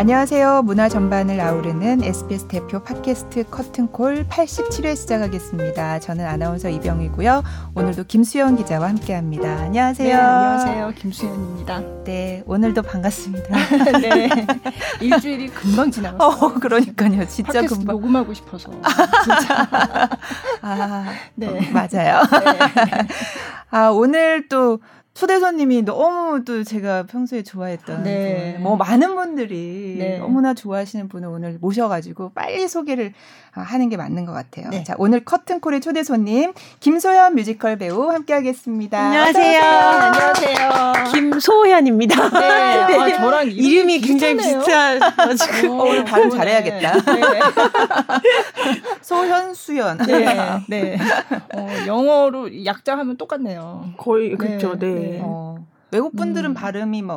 안녕하세요. 문화 전반을 아우르는 SBS 대표 팟캐스트 커튼콜 87회 시작하겠습니다. 저는 아나운서 이병이고요. 오늘도 김수영 기자와 함께합니다. 안녕하세요. 네, 안녕하세요. 김수현입니다. 네, 오늘도 반갑습니다. 네, 일주일이 금방 지나갔어요. 어, 그러니까요. 진짜 금방 녹음하고 싶어서 진짜. 아, 네, 어, 맞아요. 네. 아, 오늘 또 초대 손님이 너무 또 제가 평소에 좋아했던 네. 분, 뭐 많은 분들이 네. 너무나 좋아하시는 분을 오늘 모셔가지고 빨리 소개를 하는 게 맞는 것 같아요. 네. 자 오늘 커튼콜의 초대 손님 김소연 뮤지컬 배우 함께하겠습니다. 안녕하세요. 안녕하세요. 김소현입니다. 네. 네. 아, 저랑 이름이, 이름이 굉장히 비슷해가지고 어, 오늘 발음 잘해야겠다. 네. 소현 수연. 네. 네. 어, 영어로 약자하면 똑같네요. 거의 그렇죠. 네. 네. 어, 외국 분들은 음. 발음이 뭐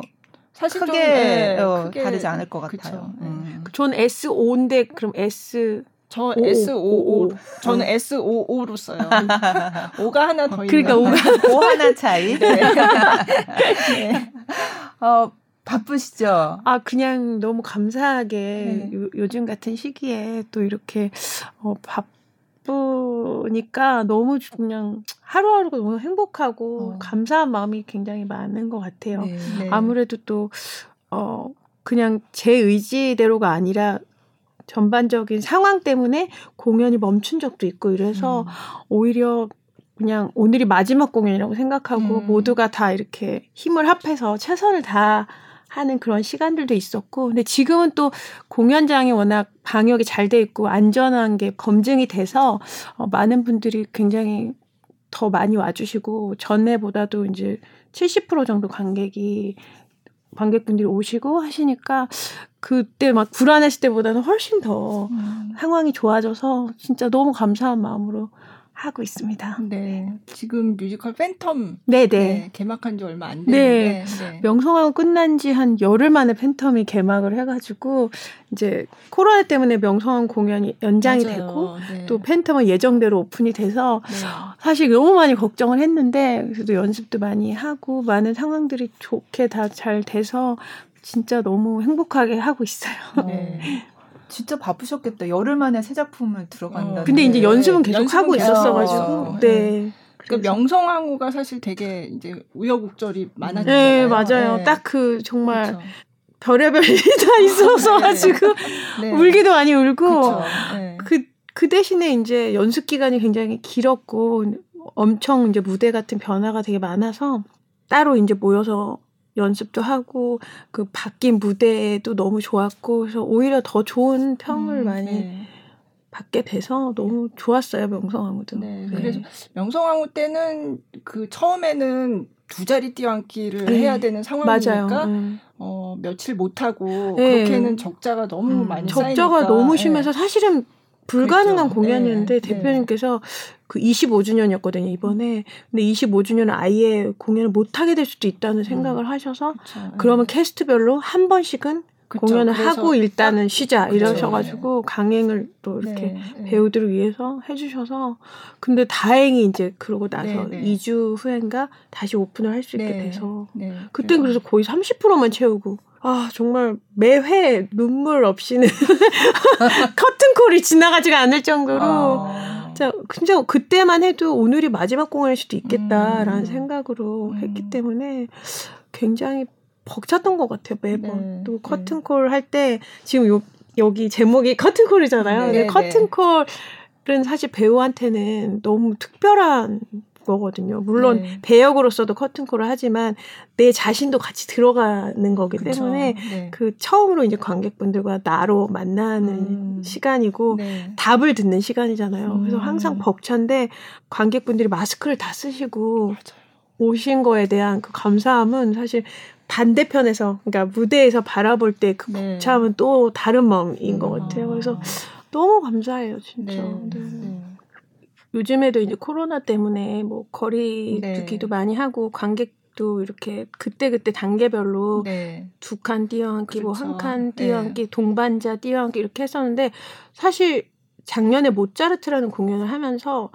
사실 크게, 네, 어, 크게 다르지 않을 것 같아요. 음. 전 S5인데 그럼 S 저 S55 저는 S55로 써요. 5가 하나 더 그러니까 있는. 그러니까 5가 5 하나 차이. 네. 네. 어 바쁘시죠? 아 그냥 너무 감사하게 네. 요, 요즘 같은 시기에 또 이렇게 어, 밥 바쁘니까 너무 그냥 하루하루가 너무 행복하고 어. 감사한 마음이 굉장히 많은 것 같아요. 네, 네. 아무래도 또, 어, 그냥 제 의지대로가 아니라 전반적인 상황 때문에 공연이 멈춘 적도 있고 이래서 음. 오히려 그냥 오늘이 마지막 공연이라고 생각하고 음. 모두가 다 이렇게 힘을 합해서 최선을 다 하는 그런 시간들도 있었고 근데 지금은 또 공연장이 워낙 방역이 잘 돼 있고 안전한 게 검증이 돼서 어, 많은 분들이 굉장히 더 많이 와주시고 전에보다도 이제 70% 정도 관객이 관객분들이 오시고 하시니까 그때 막 불안했을 때보다는 훨씬 더 음. 상황이 좋아져서 진짜 너무 감사한 마음으로 하고 있습니다. 네. 지금 뮤지컬 팬텀 네네. 네, 개막한 지 얼마 안 됐는데 네. 네. 명성하고 끝난 지 한 열흘 만에 팬텀이 개막을 해가지고 이제 코로나 때문에 명성황 공연이 연장이 맞아요. 되고 네. 또 팬텀은 예정대로 오픈이 돼서 네. 사실 너무 많이 걱정을 했는데 그래도 연습도 많이 하고 많은 상황들이 좋게 다 잘 돼서 진짜 너무 행복하게 하고 있어요. 네. 진짜 바쁘셨겠다. 열흘 만에 새 작품을 들어간다. 어, 근데 이제 연습은 계속 연습은 하고 계속 있었어가지고. 네. 네. 그 명성황후가 사실 되게 이제 우여곡절이 많았잖아요. 네, 맞아요. 네. 딱그 정말 그쵸. 별의별 일이 다 있어서 네. 가지고 네. 울기도 많이 울고 네. 그, 그 대신에 이제 연습 기간이 굉장히 길었고 엄청 이제 무대 같은 변화가 되게 많아서 따로 이제 모여서 연습도 하고 그 바뀐 무대도 너무 좋았고 그래서 오히려 더 좋은 평을 음, 많이 네. 받게 돼서 너무 좋았어요 명성황후도. 네, 네. 그래서 명성황후 때는 그 처음에는 두 자리 뛰어앉기를 네. 해야 되는 상황이니까 음. 어, 며칠 못 하고 네. 그렇게는 적자가 너무 음. 많이 적자가 쌓이니까. 너무 심해서 네. 사실은 불가능한 그렇죠. 공연이었는데 네. 대표님께서 그 25주년이었거든요 이번에 근데 25주년은 아예 공연을 못 하게 될 수도 있다는 음. 생각을 음. 하셔서 그쵸. 그러면 캐스트별로 한 번씩은 그쵸. 공연을 하고 일단은 쉬자 그쵸. 이러셔가지고 네. 강행을 또 이렇게 네. 네. 배우들을 위해서 해주셔서 근데 다행히 이제 그러고 나서 네. 2주 후엔가 다시 오픈을 할 수 있게 네. 돼서 네. 그땐 그래서 거의 30%만 채우고 아, 정말 매회 눈물 없이는 커튼콜이 지나가지가 않을 정도로 아. 자, 진짜 그때만 해도 오늘이 마지막 공연일 수도 있겠다라는 음. 생각으로 음. 했기 때문에 굉장히 벅찼던 것 같아요, 매번. 네. 또 네. 커튼콜 할때 지금 요, 여기 제목이 커튼콜이잖아요. 네, 근데 네. 커튼콜은 사실 배우한테는 너무 특별한 거거든요. 물론 네. 배역으로서도 커튼콜을 하지만 내 자신도 같이 들어가는 거기 그쵸. 때문에 네. 그 처음으로 이제 관객분들과 나로 만나는 음. 시간이고 네. 답을 듣는 시간이잖아요. 음. 그래서 항상 벅찬데 관객분들이 마스크를 다 쓰시고 맞아요. 오신 거에 대한 그 감사함은 사실 반대편에서 그러니까 무대에서 바라볼 때그 네. 벅참은 또 다른 마음인 것 같아요. 그래서 너무 감사해요, 진짜. 네. 네. 네. 요즘에도 이제 코로나 때문에 뭐 거리 네. 두기도 많이 하고 관객도 이렇게 그때그때 단계별로 네. 두칸 뛰어앉기, 뭐 그렇죠. 뭐한 칸 뛰어앉기, 네. 동반자 뛰어앉기 이렇게 했었는데 사실 작년에 모차르트라는 공연을 하면서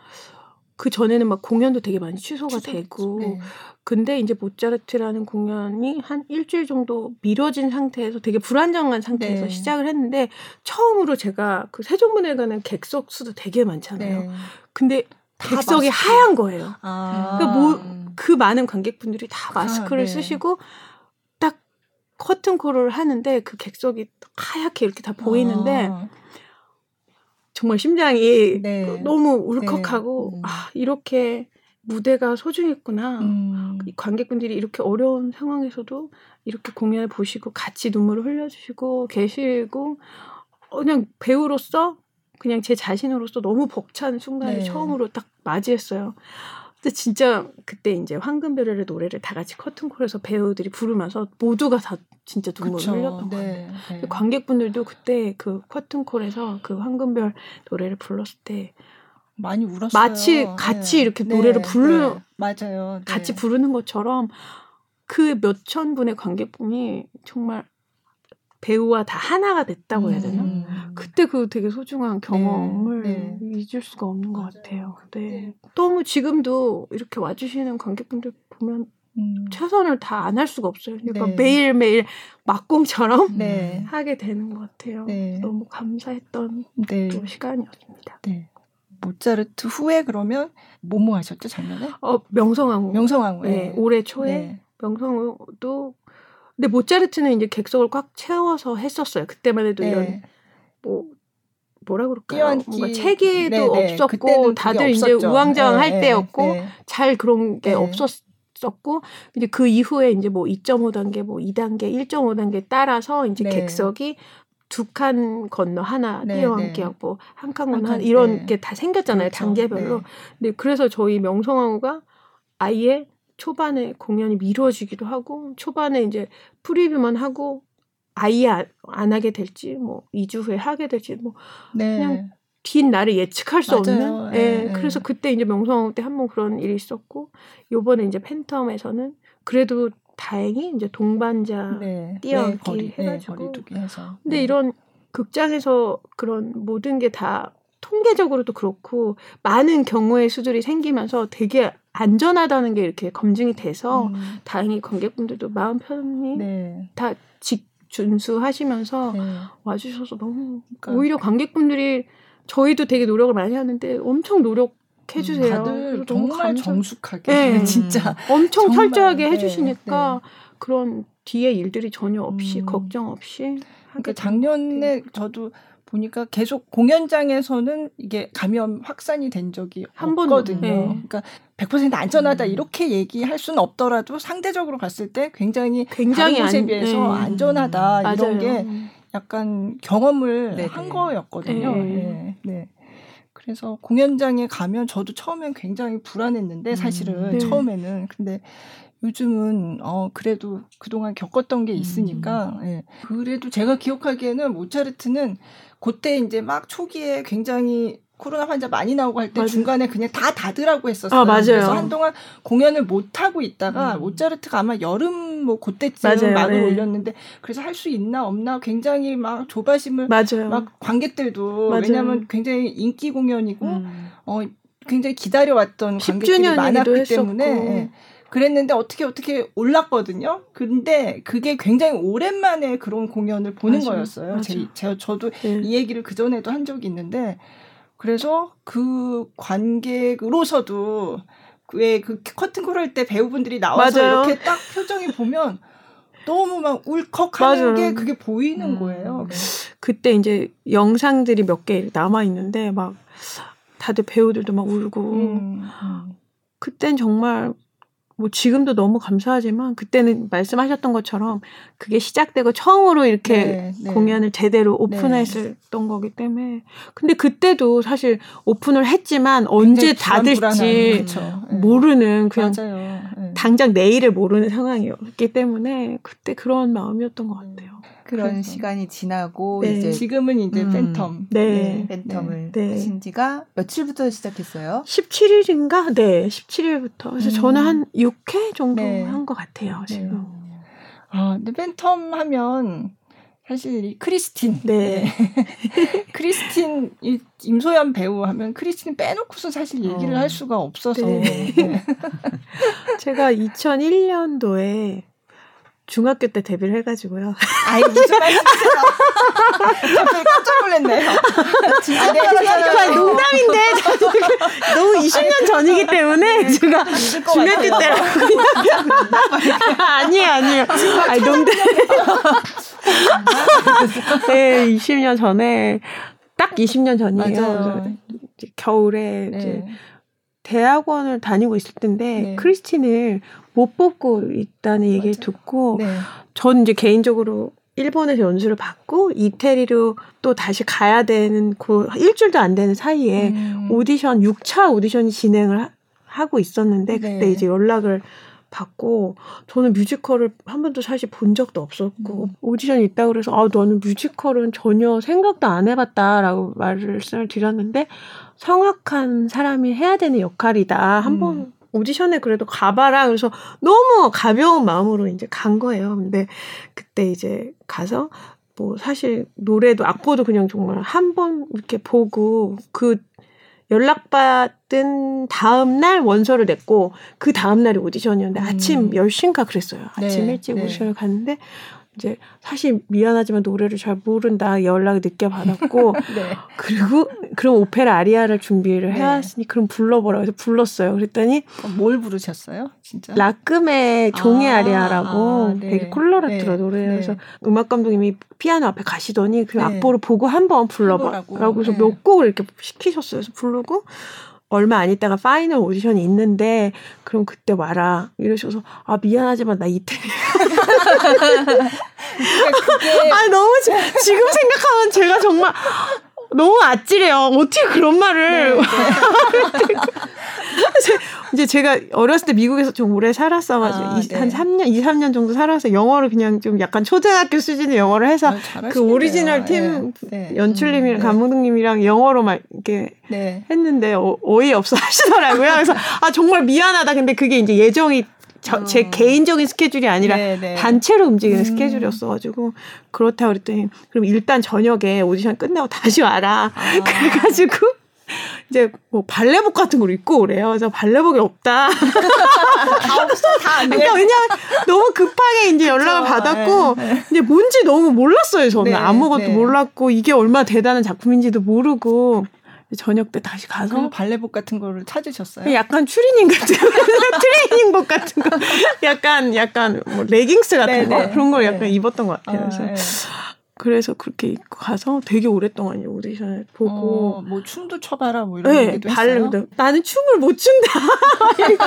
그 전에는 막 공연도 되게 많이 취소가 취소, 되고 네. 근데 이제 모차르트라는 공연이 한 일주일 정도 미뤄진 상태에서 되게 불안정한 상태에서 네. 시작을 했는데 처음으로 제가 그 세종문화관은 객석 수도 되게 많잖아요. 네. 근데 객석이 마스크. 하얀 거예요. 아. 그러니까 뭐, 그 많은 관객분들이 다 아, 마스크를 아, 네. 쓰시고 딱 커튼콜을 하는데 그 객석이 하얗게 이렇게 다 보이는데 아. 정말 심장이 네. 너무 울컥하고 네. 음. 아 이렇게 무대가 소중했구나. 음. 관객분들이 이렇게 어려운 상황에서도 이렇게 공연을 보시고 같이 눈물을 흘려주시고 계시고 어, 그냥 배우로서 그냥 제 자신으로서 너무 벅찬 순간을 네. 처음으로 딱 맞이했어요. 근데 진짜 그때 이제 황금별의 노래를 다 같이 커튼콜에서 배우들이 부르면서 모두가 다 진짜 눈물을 그쵸. 흘렸던 네. 거예요. 네. 관객분들도 그때 그 커튼콜에서 그 황금별 노래를 불렀을 때 많이 울었어요. 마치 같이 네. 이렇게 노래를 네. 부르 네. 맞아요. 같이 부르는 것처럼 그 몇천 분의 관객분이 정말 배우와 다 하나가 됐다고 해야 되나? 음. 그때 그 되게 소중한 경험을 네, 네. 잊을 수가 없는 것 같아요. 네. 너무 지금도 이렇게 와주시는 관객분들 보면 음. 최선을 다 안 할 수가 없어요. 그러니까 네. 매일매일 막공처럼 네. 하게 되는 것 같아요. 네. 너무 감사했던 또 시간이었습니다. 네. 모차르트 후에 그러면 뭐뭐 하셨죠 작년에? 어 명성황후. 명성황후. 네. 네. 올해 초에 네. 명성황후도 근데 모차르트는 이제 객석을 꽉 채워서 했었어요. 그때만 해도 네. 이런 뭐 뭐라 그럴까요? 뭔가 체계도 네네. 네. 없었고 다들 이제 우왕좌왕할 네, 때였고 네. 잘 그런 게 네. 없었었고 이제 그 이후에 이제 뭐 2.5 단계, 뭐 2 단계, 1.5 단계 따라서 이제 네. 객석이 두 칸 건너 하나 네, 뛰어앉기 하고 한 칸 건너 하나 이런 게 다 생겼잖아요 그렇죠. 단계별로. 근데 그래서 저희 명성황후가 아예 초반에 공연이 미뤄지기도 하고 초반에 이제 프리뷰만 하고 아예 안, 안 하게 될지 뭐 2주 후에 하게 될지 뭐 네. 그냥 긴 날을 예측할 수 맞아요. 없는 예. 네. 그래서 그때 이제 명성황후 때 한 번 그런 일이 있었고 요번에 이제 팬텀에서는 그래도 다행히 이제 동반자 네. 뛰어앉기 네, 해가지고 네, 근데 네. 이런 극장에서 그런 모든 게다 통계적으로도 그렇고 많은 경우의 수들이 생기면서 되게 안전하다는 게 이렇게 검증이 돼서 음. 다행히 관객분들도 마음 편히 네. 다 직, 준수하시면서 네. 와주셔서 너무 그러니까. 오히려 관객분들이 저희도 되게 노력을 많이 하는데 엄청 노력 해주세요. 다들 정말 감사... 정숙하게 네. 진짜 엄청 정말, 철저하게 네, 해주시니까 네. 그런 뒤에 일들이 전혀 없이 음. 걱정 없이. 그러니까 작년에 저도 보니까 계속 공연장에서는 이게 감염 확산이 된 적이 한 없거든요. 네. 그러니까 100% 안전하다 음. 이렇게 얘기할 수는 없더라도 상대적으로 봤을 때 굉장히 굉장히 다른 곳에 안, 비해서 네. 안전하다 음. 이런 게 약간 경험을 네네. 한 거였거든요. 네. 네. 네. 그래서 공연장에 가면 저도 처음엔 굉장히 불안했는데 사실은 음. 네. 처음에는 근데 요즘은 어 그래도 그동안 겪었던 게 있으니까 음. 예. 그래도 제가 기억하기에는 모차르트는 그때 이제 막 초기에 굉장히 코로나 환자 많이 나오고 할 때 중간에 그냥 다 닫으라고 했었어요. 아, 맞아요. 그래서 한동안 공연을 못 하고 있다가 음. 모차르트가 아마 여름 뭐 그때쯤 맞아요. 막을 네. 올렸는데 그래서 할 수 있나 없나 굉장히 막 조바심을 맞아요. 막 관객들도 맞아요. 왜냐하면 굉장히 인기 공연이고 음. 어 굉장히 기다려왔던 관객들이 많았기 때문에 예. 그랬는데 어떻게 어떻게 올랐거든요. 근데 그게 굉장히 오랜만에 그런 공연을 보는 맞아, 거였어요. 맞아. 제, 제 저도 네. 이 얘기를 그 전에도 한 적이 있는데 그래서 그 관객으로서도 왜그 커튼콜 할 때 배우분들이 나와서 맞아요. 이렇게 딱 표정이 보면 너무 막 울컥하는 게 그게 보이는 음. 거예요. 그때 이제 영상들이 몇 개 남아 있는데 막 다들 배우들도 막 울고 음. 음. 그땐 정말 뭐 지금도 너무 감사하지만 그때는 말씀하셨던 것처럼 그게 시작되고 처음으로 이렇게 네, 네. 공연을 제대로 오픈했었던 네. 거기 때문에 근데 그때도 사실 오픈을 했지만 언제 닫을지 네. 모르는 그냥 네. 당장 내일을 모르는 상황이었기 때문에 그때 그런 마음이었던 것 같아요. 그런 그래서. 시간이 지나고 네. 이제 지금은 이제 음. 팬텀 네. 네. 팬텀을 네. 하신 지가 며칠부터 시작했어요? 17일인가? 네, 17일부터. 그래서 음. 저는 한 6회 정도 네. 한것 같아요, 네. 지금. 아, 근데 팬텀 하면 사실 이 크리스틴. 네. 네. 크리스틴 이 임소연 배우 하면 크리스틴 빼놓고서 사실 얘기를 어. 할 수가 없어서. 네. 네. 제가 2001년도에 중학교 때 데뷔를 해가지고요. 아이 무슨 말씀이세요? 갑자기 깜짝 놀랐네요. 진짜 네, 아, 농담인데 너무 20년 전이기 때문에 네, 제가 중학교 때라고 아니에요 아니에요. 아니 농담. 네 20년 전에 딱 20년 전이에요. 겨울에 네. 이제 대학원을 다니고 있을 텐데 네. 크리스틴을 못 뽑고 있다는 얘기를 맞아요. 듣고 네. 전 이제 개인적으로 일본에서 연수를 받고 이태리로 또 다시 가야 되는 그 일주일도 안 되는 사이에 음. 오디션 6차 오디션이 진행을 하, 하고 있었는데 네. 그때 이제 연락을 받고 저는 뮤지컬을 한 번도 사실 본 적도 없었고 음. 오디션이 있다 그래서 아 너는 뮤지컬은 전혀 생각도 안 해봤다라고 말씀을 드렸는데 성악한 사람이 해야 되는 역할이다 한번 음. 오디션에 그래도 가봐라. 그래서 너무 가벼운 마음으로 이제 간 거예요. 근데 그때 이제 가서 뭐 사실 노래도 악보도 그냥 정말 한 번 이렇게 보고 그 연락받은 다음 날 원서를 냈고 그 다음 날이 오디션이었는데 음. 아침 10시인가 그랬어요. 아침 네, 일찍 네. 오디션을 갔는데 이제 사실 미안하지만 노래를 잘 모른다 연락을 늦게 받았고 네. 그리고 그럼 오페라 아리아를 준비를 네. 해왔으니 그럼 불러보라 그래서 불렀어요. 그랬더니 어, 뭘 부르셨어요? 진짜 라크메의 종의 아리아라고 아, 네. 되게 콜로라투라 네. 그래서 네. 음악 감독님이 피아노 앞에 가시더니 그 네. 악보를 보고 한번 불러봐라고 해서 몇 곡을 이렇게 시키셨어요. 그래서 부르고 얼마 안 있다가 final 오디션이 있는데 그럼 그때 와라. 이러셔서 아 미안하지만 나 이태리. 아 너무 지, 지금 생각하면 제가 정말 너무 아찔해요. 어떻게 그런 말을. 네, 네. 이제 제가 어렸을 때 미국에서 좀 오래 살았어가지고 아, 네. 한 3년, 2, 3년 정도 살아서 영어를 그냥 좀 약간 초등학교 수준의 영어를 해서 아, 그 오리지널 팀 네. 네. 연출님이랑 음, 네. 감독님이랑 영어로 막 이렇게 네. 했는데 어, 어이없어 하시더라고요. 그래서 아 정말 미안하다. 근데 그게 이제 예정이 저, 제 어. 개인적인 스케줄이 아니라 네네. 네. 단체로 움직이는 음. 스케줄이었어가지고 그렇다고 그랬더니 그럼 일단 저녁에 오디션 끝내고 다시 와라. 아. 그래가지고 이제 뭐 발레복 같은 걸 입고 오래요. 그래서 발레복이 없다. 다 없어 다 안 그러니까 왜냐면 너무 급하게 이제 연락을 그쵸, 받았고 네, 네. 이제 뭔지 너무 몰랐어요. 저는 네, 아무것도 네. 몰랐고 이게 얼마나 대단한 작품인지도 모르고 저녁 때 다시 가서 발레복 같은 거를 찾으셨어요? 약간 추리닝 같은 트레이닝복 같은 거 약간 약간 뭐 레깅스 같은 네네. 거 그런 걸 약간 네. 입었던 것 같아요. 아, 그래서 네. 그래서 그렇게 입고 가서 되게 오랫동안 오디션을 보고 어, 뭐 춤도 춰봐라 뭐 이런 네, 얘기도 했어요. 나는 춤을 못 춘다.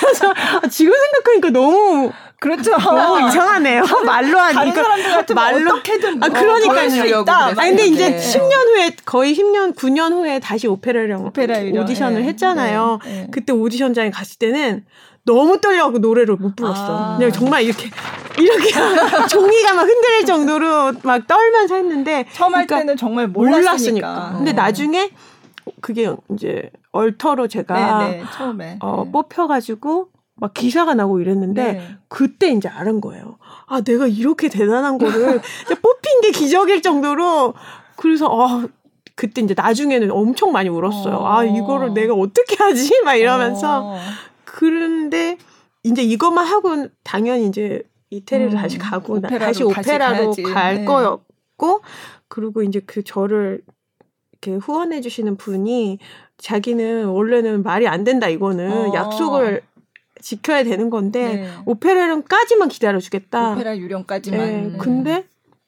그래서 지금 생각하니까 너무 그렇죠. 너무 이상하네요. 말로 하니까 사람들 말로 어떻게든 아 그러니까요. 아 근데 이제 10년 후에 거의 10년 9년 후에 다시 오페라령 오페라 오디션을 네. 했잖아요. 네. 네. 그때 오디션장에 갔을 때는 너무 떨려고 노래를 못 불렀어. 아. 그냥 정말 이렇게 이렇게 종이가 막 흔들릴 정도로 막 떨면서 했는데 처음 할 그러니까 때는 정말 몰랐으니까. 몰랐으니까. 근데 어. 나중에 그게 이제 얼터로 제가 네네, 네, 처음에 어, 네. 뽑혀가지고 막 기사가 나고 이랬는데 네. 그때 이제 알은 거예요. 아 내가 이렇게 대단한 거를 뽑힌 게 기적일 정도로 그래서 아 그때 이제 나중에는 엄청 많이 울었어요. 어. 아 이거를 내가 어떻게 하지? 막 이러면서 어. 그런데 이제 이것만 하고 당연히 이제 이태리로 음, 다시 가고 오페라로 다시 오페라로 다시 갈 네. 거였고 그리고 이제 그 저를 이렇게 후원해 주시는 분이 자기는 원래는 말이 안 된다 이거는 어. 약속을 지켜야 되는 건데 네. 오페라령까지만 기다려 주겠다. 오페라 유령까지만. 네. 음. 근데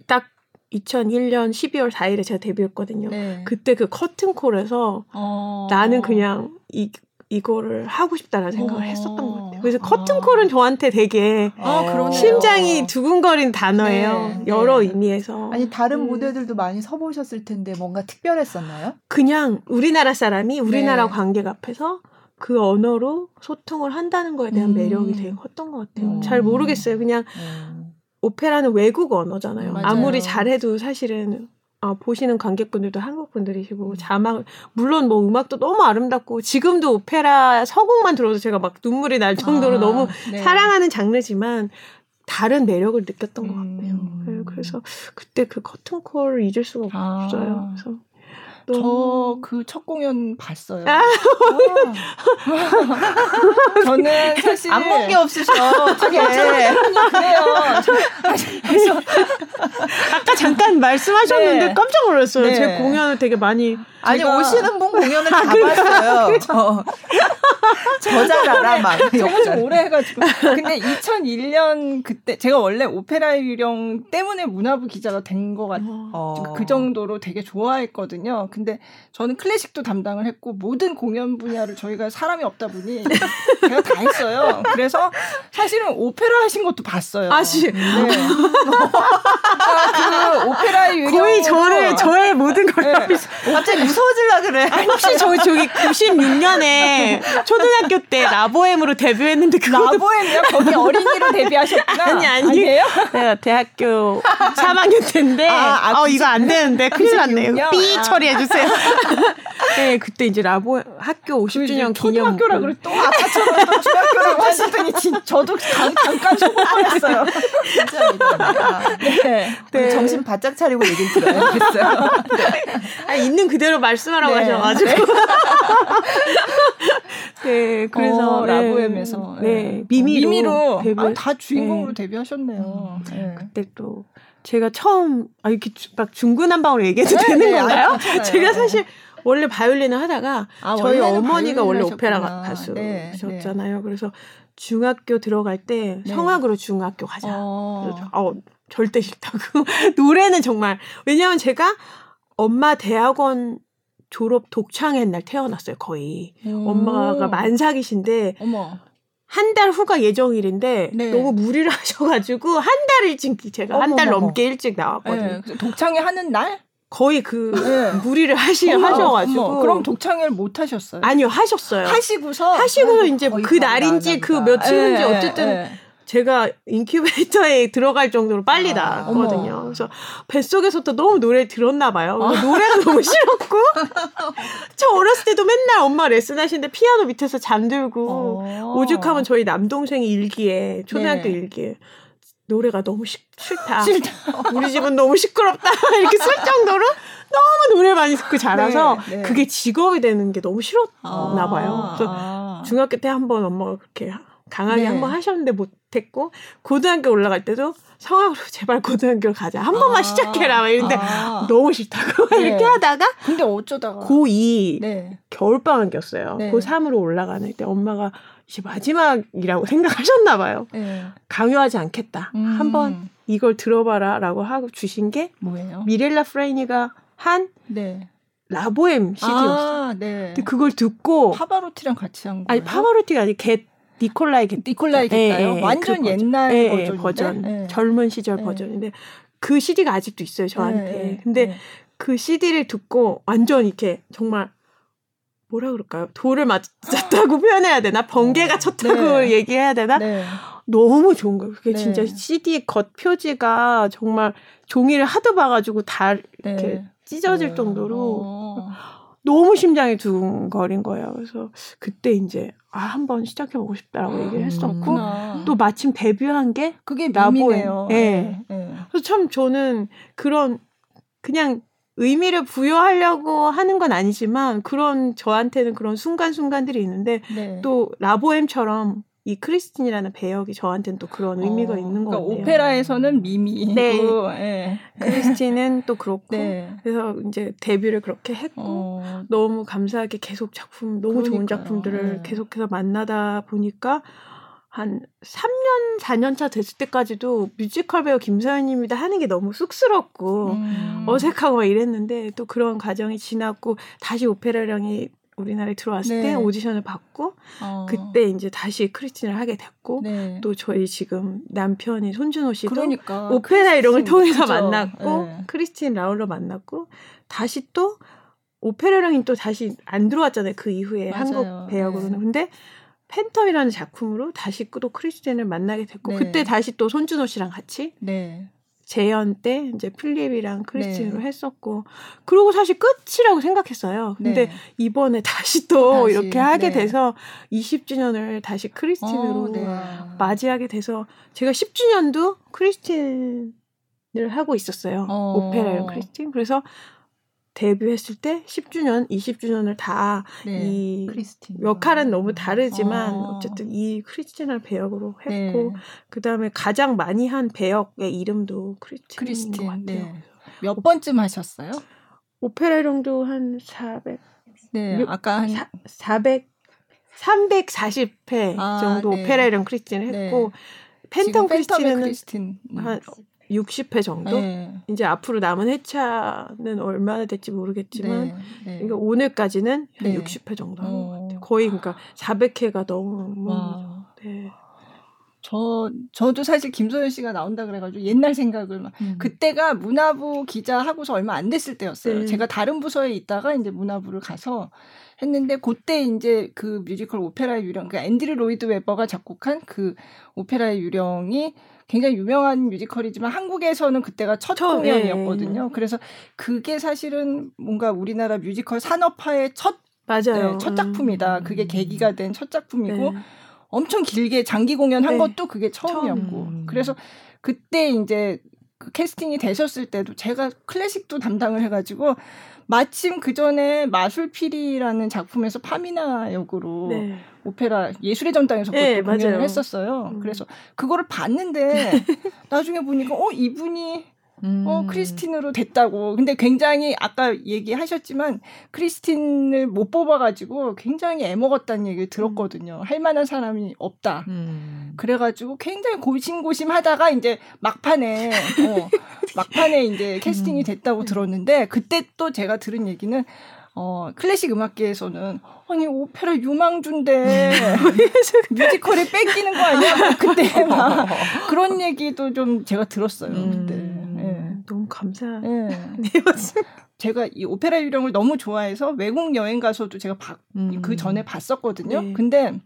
딱 2001년 12월 4일에 제가 데뷔했거든요. 네. 그때 그 커튼콜에서 어. 나는 그냥 이 이거를 하고 싶다라는 생각을 어. 했었던 것 같아요. 그래서 아. 커튼콜은 저한테 되게 아, 심장이 두근거린 단어예요. 네, 여러 네. 의미에서. 아니 다른 음. 무대들도 많이 서보셨을 텐데 뭔가 특별했었나요? 그냥 우리나라 사람이 우리나라 네. 관객 앞에서 그 언어로 소통을 한다는 거에 대한 음. 매력이 되게 컸던 것 같아요. 음. 잘 모르겠어요. 그냥 음. 오페라는 외국 언어잖아요. 맞아요. 아무리 잘해도 사실은 아, 보시는 관객분들도 한국 분들이시고 음. 자막 물론 뭐 음악도 너무 아름답고 지금도 오페라 서곡만 들어도 제가 막 눈물이 날 정도로 아, 너무 네. 사랑하는 장르지만 다른 매력을 느꼈던 음. 것 같아요. 네, 그래서 그때 그 커튼콜을 잊을 수가 아. 없어요. 그래서 저 그 첫 공연 봤어요. 아, 저는 사실 안 본 게 없으셔. 저게 그래요. 그래서 아까 잠깐 말씀하셨는데 네. 깜짝 놀랐어요. 네. 제 공연을 되게 많이 아니 오시는 분 공연을 다 아, 봤어요. 저, 저 알아 막. 제가 좀 오래 해가지고. 근데 2001년 그때 제가 원래 오페라 유령 때문에 문화부 기자가 된 것 같. 어. 그 정도로 되게 좋아했거든요. 근데 저는 클래식도 담당을 했고 모든 공연 분야를 저희가 사람이 없다 보니 제가 다 했어요. 그래서 사실은 오페라 하신 것도 봤어요. 아시. 네. 아, 그 오페라 유령 거의 저를 저의 모든 걸 네. 갑자기 무서워질라 그래. 아니, 혹시 저 저기 96년에 초등학교 때 라보엠으로 데뷔했는데 그 라보엠이요? 거기 어린이로 데뷔하셨구나. 아니 아니. 아니에요? 내가 대학교 3학년 때인데 아, 아, 어 이거 안 되는데 큰일 났네요. 삐 처리해 주세요. 네, 그때 이제 라보 학교 50주년 기념 초등학교라 그래 또 아까처럼 또 중학교라고 하시더니 저도 잠, 깐 속아버렸어요. 진짜 이다 네. 네. 정신 바짝 차리고 얘기를 들어야겠어요. 네. 아, 있는 그대로 말씀하라고 네. 하셔가지고. 네, 네 그래서 어, 라보엠에서 네, 네. 미미로, 미미로 데뷔. 아, 다 주인공으로 데뷔하셨네요. 음, 그때 또 제가 처음 아 이렇게 막 중구난방으로 얘기해도 네, 되는 네, 건가요? 아, 제가 사실 원래 바이올린을 하다가 아, 저희 어머니가 원래 오페라 가수셨잖아요. 네, 그래서 중학교 들어갈 때 네. 성악으로 중학교 가자. 어. 어 절대 싫다고. 노래는 정말 왜냐하면 제가 엄마 대학원 졸업 독창의 날 태어났어요 거의. 오. 엄마가 만삭이신데 어머. 한 달 후가 예정일인데 네. 너무 무리를 하셔가지고 한 달 일찍 제가 한 달 넘게 일찍 나왔거든요. 네. 독창회 하는 날? 거의 그 네. 무리를 하시 어머, 하셔가지고 어머, 그럼 독창회를 못 하셨어요? 아니요 하셨어요. 하시고서 하시고서 이제 그 날인지 그 며칠인지 네, 어쨌든 네. 제가 인큐베이터에 들어갈 정도로 빨리 아, 나왔거든요. 어머. 그래서 뱃속에서도 너무 노래 들었나 봐요. 아. 노래가 너무 싫었고 저 어렸을 때도 맨날 엄마 레슨 하시는데 피아노 밑에서 잠들고 어. 오죽하면 저희 남동생이 일기에 초등학교 네. 일기에 노래가 너무 시, 싫다. 싫다. 우리 집은 너무 시끄럽다. 이렇게 쓸 정도로 너무 노래 많이 듣고 자라서 네, 네. 그게 직업이 되는 게 너무 싫었나 아, 봐요. 그래서 아. 중학교 때 한 번 엄마가 그렇게 강하게 네. 한번 하셨는데 못했고 고등학교 올라갈 때도 성악으로 제발 고등학교 가자 한 번만 아, 시작해라 막 이런데 아. 너무 싫다고 네. 이렇게 하다가 근데 어쩌다가 고2 네. 겨울방학이었어요 네. 고3으로 올라가는 때 엄마가 이제 마지막이라고 생각하셨나 봐요 네. 강요하지 않겠다 음. 한번 이걸 들어봐라라고 하고 주신 게 뭐예요? 미렐라 프레니가 한 네. 라보엠 CD였어요. 아, 네. 근데 그걸 듣고 파바로티랑 같이 한 거예요? 아니 파바로티가 아니 겟 니콜라이 겟 니콜라이 겟다요? 네, 완전 그 옛날 네, 버전 버전 네. 젊은 시절 버전인데 그 CD가 아직도 있어요 저한테. 근데 그 CD를 듣고 완전 이렇게 정말 뭐라 그럴까요? 돌을 맞았다고 표현해야 되나? 번개가 어. 쳤다고 네. 얘기해야 되나? 네. 너무 좋은 거예요. 그게 네. 진짜 CD 겉 표지가 정말 종이를 하도 봐가지고 다 이렇게 찢어질 정도로 어. 너무 심장이 두근거린 거예요. 그래서 그때 이제 아 한번 시작해보고 싶다라고 얘기를 했었고 음, 또 마침 데뷔한 게 그게 라보예요. 예. 네. 네. 그래서 참 저는 그런 그냥 의미를 부여하려고 하는 건 아니지만 그런 저한테는 그런 순간순간들이 있는데 네. 또 라보엠처럼 이 크리스틴이라는 배역이 저한테는 또 그런 의미가 어, 있는 거예요. 그러니까 오페라에서는 미미. 네. 네. 크리스틴은 또 그렇고. 네. 그래서 이제 데뷔를 그렇게 했고 어. 너무 감사하게 계속 작품 너무 그러니까요. 좋은 작품들을 네. 계속해서 만나다 보니까 한 3년, 4년 차 됐을 때까지도 뮤지컬 배우 김소현님이다 하는 게 너무 쑥스럽고 음. 어색하고 막 이랬는데 또 그런 과정이 지났고 다시 오페라 유령이 우리나라에 들어왔을 네. 때 오디션을 받고 어. 그때 이제 다시 크리스틴을 하게 됐고 네. 또 저희 지금 남편이 손준호 씨도 그러니까. 오페라 이런 걸 통해서 그죠. 만났고 네. 크리스틴 라울로 만났고 다시 또 오페라 유령이 또 다시 안 들어왔잖아요 그 이후에 맞아요. 한국 배역으로는 네. 근데 팬텀이라는 작품으로 다시 또 크리스틴을 만나게 됐고 네. 그때 다시 또 손준호 씨랑 같이 네. 재연 때 이제 필립이랑 크리스틴으로 네. 했었고 그리고 사실 끝이라고 생각했어요. 근데 네. 이번에 다시 또 다시, 이렇게 하게 네. 돼서 20주년을 다시 크리스틴으로 어, 네. 맞이하게 돼서 제가 10주년도 크리스틴을 하고 있었어요. 어. 오페라용 크리스틴. 그래서 데뷔했을 때 10주년, 20주년을 다이 네, 역할은 너무 다르지만 어. 쨌든 이 크리스틴을 배역으로 했고 네. 그다음에 가장 많이 한 배역의 이름도 크리스틴인 크리스틴, 것 같아요. 네. 몇 번쯤 하셨어요? 오페라령도 한 400. 네, 아까 한400 340회 아, 정도 네. 오페라령 크리스틴을 했고 팬텀 크리스틴은 크리스틴. 한 60회 정도? 네. 이제 앞으로 남은 회차는 얼마나 될지 모르겠지만, 네. 네. 그러니까 오늘까지는 한 60회 정도 한것 어. 같아요. 거의 그러니까 400회가 너무. 네. 저 저도 사실 김소현 씨가 나온다 그래가지고 옛날 생각을 막 음. 그때가 문화부 기자 하고서 얼마 안 됐을 때였어요. 네. 제가 다른 부서에 있다가 이제 문화부를 가서 했는데 그때 이제 그 뮤지컬 오페라의 유령, 그 앤드류 로이드 웨버가 작곡한 그 오페라의 유령이 굉장히 유명한 뮤지컬이지만 한국에서는 그때가 첫 저, 공연이었거든요. 예. 그래서 그게 사실은 뭔가 우리나라 뮤지컬 산업화의 첫 맞아요. 네, 첫 작품이다. 음. 그게 계기가 된 첫 작품이고 네. 엄청 길게 장기 공연 한 네. 것도 그게 처음이었고. 처음. 그래서 그때 이제 그 캐스팅이 되셨을 때도 제가 클래식도 담당을 해가지고 마침 그 전에 마술피리라는 작품에서 파미나 역으로 네. 오페라 예술의 전당에서 네, 공연을 맞아요. 했었어요. 음. 그래서 그거를 봤는데 나중에 보니까 어 이분이 어, 음. 어, 크리스틴으로 됐다고. 근데 굉장히 아까 얘기하셨지만 크리스틴을 못 뽑아가지고 굉장히 애먹었다는 얘기를 들었거든요. 음. 할 만한 사람이 없다. 음. 그래가지고 굉장히 고심고심 하다가 이제 막판에, 어, 막판에 이제 캐스팅이 음. 됐다고 들었는데 그때 또 제가 들은 얘기는 어, 클래식 음악계에서는 아니 오페라 유망주인데 뮤지컬에 뺏기는 거 아니야? 그때 막 그런 얘기도 좀 제가 들었어요. 그때. 네. 너무 감사해요. 네. 제가 이 오페라 유령을 너무 좋아해서 외국 여행 가서도 제가 바, 음. 그 전에 봤었거든요. 네. 근데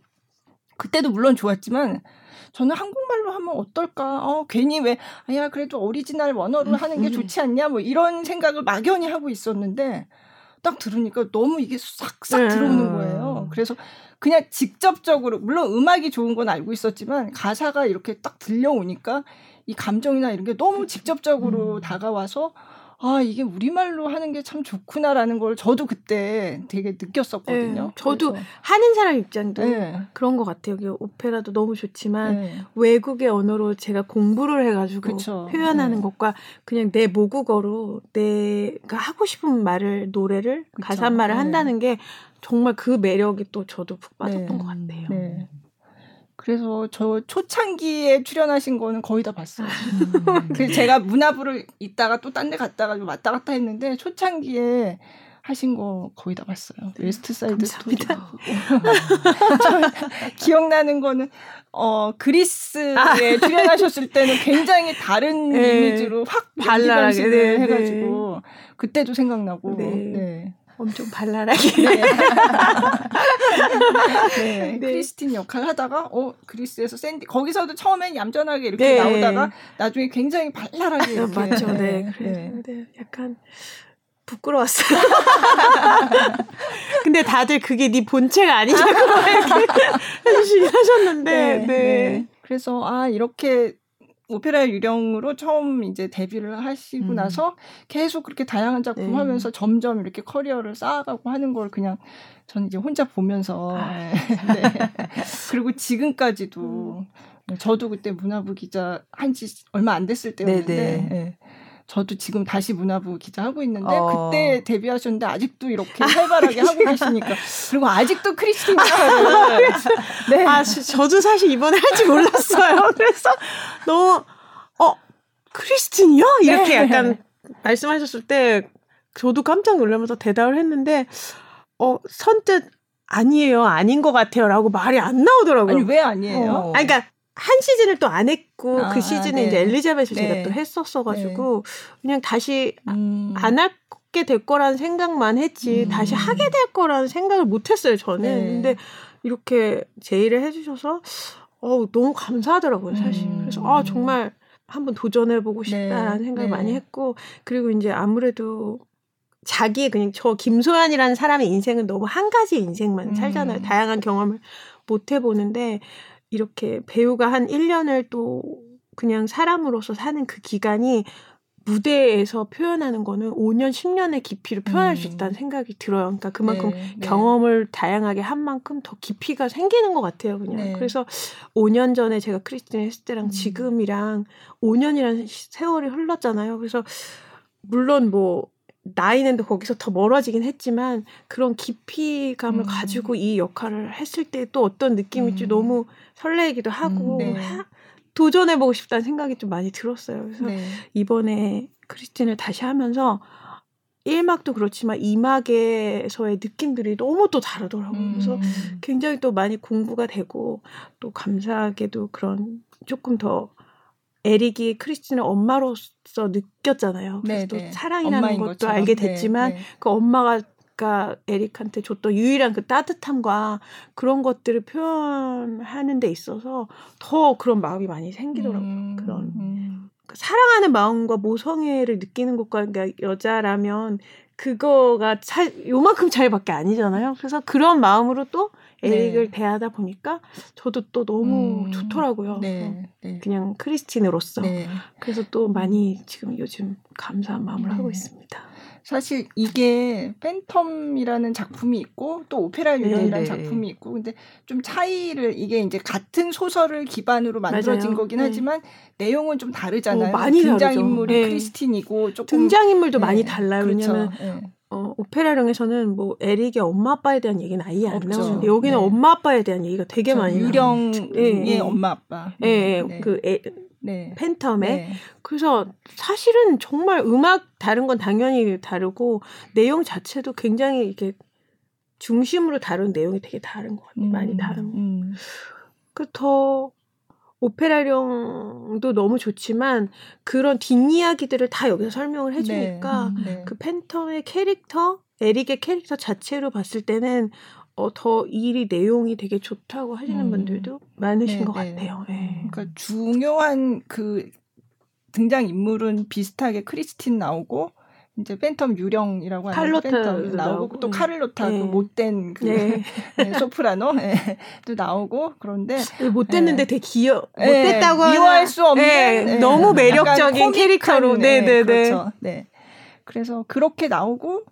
그때도 물론 좋았지만 저는 한국말로 하면 어떨까? 어, 괜히 왜, 야, 그래도 오리지널 원어로 하는 게 음. 좋지 않냐? 뭐 이런 생각을 막연히 하고 있었는데, 딱 들으니까 너무 이게 싹싹 네. 들어오는 거예요. 그래서 그냥 직접적으로 물론 음악이 좋은 건 알고 있었지만 가사가 이렇게 딱 들려오니까 이 감정이나 이런 게 너무 직접적으로 음. 다가와서 아, 이게 우리말로 하는 게 참 좋구나라는 걸 저도 그때 되게 느꼈었거든요. 네, 저도 그래서. 하는 사람 입장도 네. 그런 것 같아요. 오페라도 너무 좋지만 네. 외국의 언어로 제가 공부를 해가지고 그쵸. 표현하는 네. 것과 그냥 내 모국어로 내가 하고 싶은 말을 노래를 가사말을 네. 한다는 게 정말 그 매력이 또 저도 푹 빠졌던 네. 것 같아요. 그래서 저 초창기에 출연하신 거는 거의 다 봤어요. 음. 그래서 제가 문화부를 있다가 또 딴 데 갔다가 왔다 갔다 했는데 초창기에 하신 거 거의 다 봤어요. 네. 웨스트 사이드 스토리. 기억나는 거는 어 그리스에 아. 출연하셨을 때는 굉장히 다른 네. 이미지로 확 발랄하게 네, 해가지고 네. 그때도 생각나고. 네. 네. 엄청 발랄하게. 네. 네. 네. 크리스틴 역할 하다가 어 그리스에서 샌디 거기서도 처음엔 얌전하게 이렇게 네. 나오다가 나중에 굉장히 발랄하게 이렇게. 맞죠. 네. 네. 그래. 네. 약간 부끄러웠어요. 근데 다들 그게 네 본체가 아니냐고 이렇게 하셨는데. 네. 네. 그래서 아 이렇게 오페라 유령으로 처음 이제 데뷔를 하시고 음. 나서 계속 그렇게 다양한 작품 네. 하면서 점점 이렇게 커리어를 쌓아가고 하는 걸 그냥 저는 이제 혼자 보면서 아. 네. 그리고 지금까지도 음. 저도 그때 문화부 기자 한 지 얼마 안 됐을 때였는데 네, 네. 저도 지금 다시 문화부 기자 하고 있는데 어. 그때 데뷔하셨는데 아직도 이렇게 활발하게 하고 계시니까 그리고 아직도 크리스틴 역할을 네. 아 저도 사실 이번에 할지 몰랐어요. 그래서 너무 어 크리스틴이요? 이렇게 네. 약간 말씀하셨을 때 저도 깜짝 놀라면서 대답을 했는데 어 선뜻 아니에요, 아닌 것 같아요라고 말이 안 나오더라고요. 아니 왜 아니에요? 어. 아니, 그러니까 한 시즌을 또 안 했고 그 아, 그 시즌에 네. 이제 엘리자벳을 네. 제가 또 했었어가지고 네. 그냥 다시 음. 안 하게 될 거라는 생각만 했지 음. 다시 하게 될 거라는 생각을 못했어요 저는. 네. 근데 이렇게 제의를 해주셔서 어 너무 감사하더라고요 사실. 음. 그래서 아 정말 한번 도전해보고 네. 싶다라는 네, 생각을 네. 많이 했고 그리고 이제 아무래도 자기의 그냥 저 김소연이라는 사람의 인생은 너무 한 가지 인생만 음. 살잖아요. 다양한 경험을 못 해보는데 이렇게 배우가 한 1년을 또 그냥 사람으로서 사는 그 기간이 무대에서 표현하는 거는 5년, 10년의 깊이를 표현할 음. 수 있다는 생각이 들어요. 그러니까 그만큼 네, 네. 경험을 다양하게 한 만큼 더 깊이가 생기는 것 같아요, 그냥. 네. 그래서 5년 전에 제가 크리스틴 했을 때랑 음. 지금이랑 5년이라는 세월이 흘렀잖아요. 그래서 물론 뭐 나이는 거기서 더 멀어지긴 했지만 그런 깊이감을 음. 가지고 이 역할을 했을 때 또 어떤 느낌일지 음. 너무 설레기도 하고 음, 네. 도전해 보고 싶다는 생각이 좀 많이 들었어요. 그래서 네. 이번에 크리스틴을 다시 하면서 1막도 그렇지만 2막에서의 느낌들이 너무 또 다르더라고요. 음. 그래서 굉장히 또 많이 공부가 되고 또 감사하게도 그런 조금 더 에릭이 크리스틴을 엄마로서 느꼈잖아요. 그래서 네, 또 네. 사랑이라는 것도 것처럼. 알게 네, 됐지만 네, 네. 그 엄마가 에릭한테 줬던 유일한 그 따뜻함과 그런 것들을 표현하는 데 있어서 더 그런 마음이 많이 생기더라고요. 음, 그런 음. 그 사랑하는 마음과 모성애를 느끼는 것과 그러니까 여자라면 그거가 차, 요만큼 차이밖에 아니잖아요. 그래서 그런 마음으로 또 에릭을 네. 대하다 보니까 저도 또 너무 음, 좋더라고요. 네, 네. 그냥 크리스틴으로서. 네. 그래서 또 많이 지금 요즘 감사한 마음을 하고 네. 있습니다. 사실 이게 팬텀이라는 작품이 있고 또 오페라 유령이라는 작품이 있고 근데 좀 차이를 이게 이제 같은 소설을 기반으로 만들어진 맞아요. 거긴 네. 하지만 내용은 좀 다르잖아요. 어, 많이 등장인물이 네. 크리스틴이고 조금 등장인물도 네. 많이 달라요. 그렇죠. 왜냐면 네. 어, 오페라령에서는 뭐 에릭의 엄마 아빠에 대한 얘기는 아예 안 나오는데 여기는 네. 엄마 아빠에 대한 얘기가 되게 많이 유령의 네. 엄마 아빠. 예, 네. 그 애, 네. 팬텀에 네. 그래서 사실은 정말 음악 다른 건 당연히 다르고 내용 자체도 굉장히 이렇게 중심으로 다룬 내용이 되게 다른 것 같아요. 음, 많이 다른. 음. 그더 오페라령도 너무 좋지만 그런 뒷이야기들을 다 여기서 설명을 해주니까 네, 네. 그 팬텀의 캐릭터, 에릭의 캐릭터 자체로 봤을 때는 어, 더 일이 내용이 되게 좋다고 하시는 음. 분들도 많으신 네, 것 네. 같아요. 네. 그러니까 중요한 그 등장 인물은 비슷하게 크리스틴 나오고 이제 팬텀 유령이라고 하는 팬텀 나오고 또 카를로타 네. 그 못된 그 네. 네, 소프라노 네. 또 나오고 그런데 못 됐는데 되게 귀여 못 됐다고 미워할 수 없는 너무 매력적인 캐릭터로 네네네 그렇죠. 네 그래서 그렇게 나오고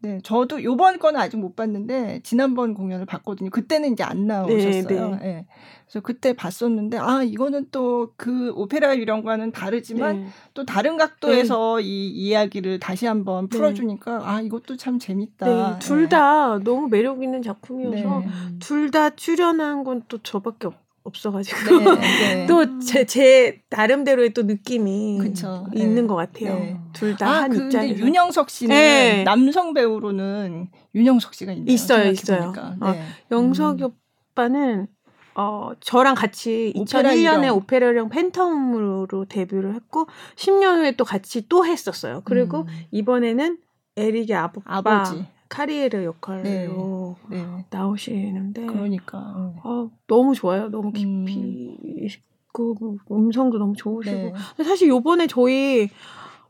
네, 저도 요번 거는 아직 못 봤는데 지난번 공연을 봤거든요. 그때는 이제 안 나오셨어요. 네, 네. 네. 그래서 그때 봤었는데 아 이거는 또 그 오페라 유령과는 다르지만 네. 또 다른 각도에서 네. 이 이야기를 다시 한번 네. 풀어주니까 아 이것도 참 재밌다. 둘 다 너무 매력 있는 작품이어서 둘 다 출연한 건 또 저밖에 없. 없어가지고 네, 네. 또제 제 나름대로의 또 느낌이 그쵸, 있는 네. 것 같아요. 네. 둘다 아, 한 입장에서. 윤영석 씨는 네. 남성 배우로는 윤영석 씨가 있네요. 있어요, 있어요. 어, 네. 영석이 음. 오빠는 어, 저랑 같이 오페라 2001년에 오페라령 팬텀으로 데뷔를 했고 10년 후에 또 같이 또 했었어요. 그리고 음. 이번에는 에릭의 아버, 아버지. 카리에르 역할로 네, 네. 나오시는데 그러니까 어, 너무 좋아요. 너무 깊이 음. 있고 음성도 너무 좋으시고 네. 사실 요번에 저희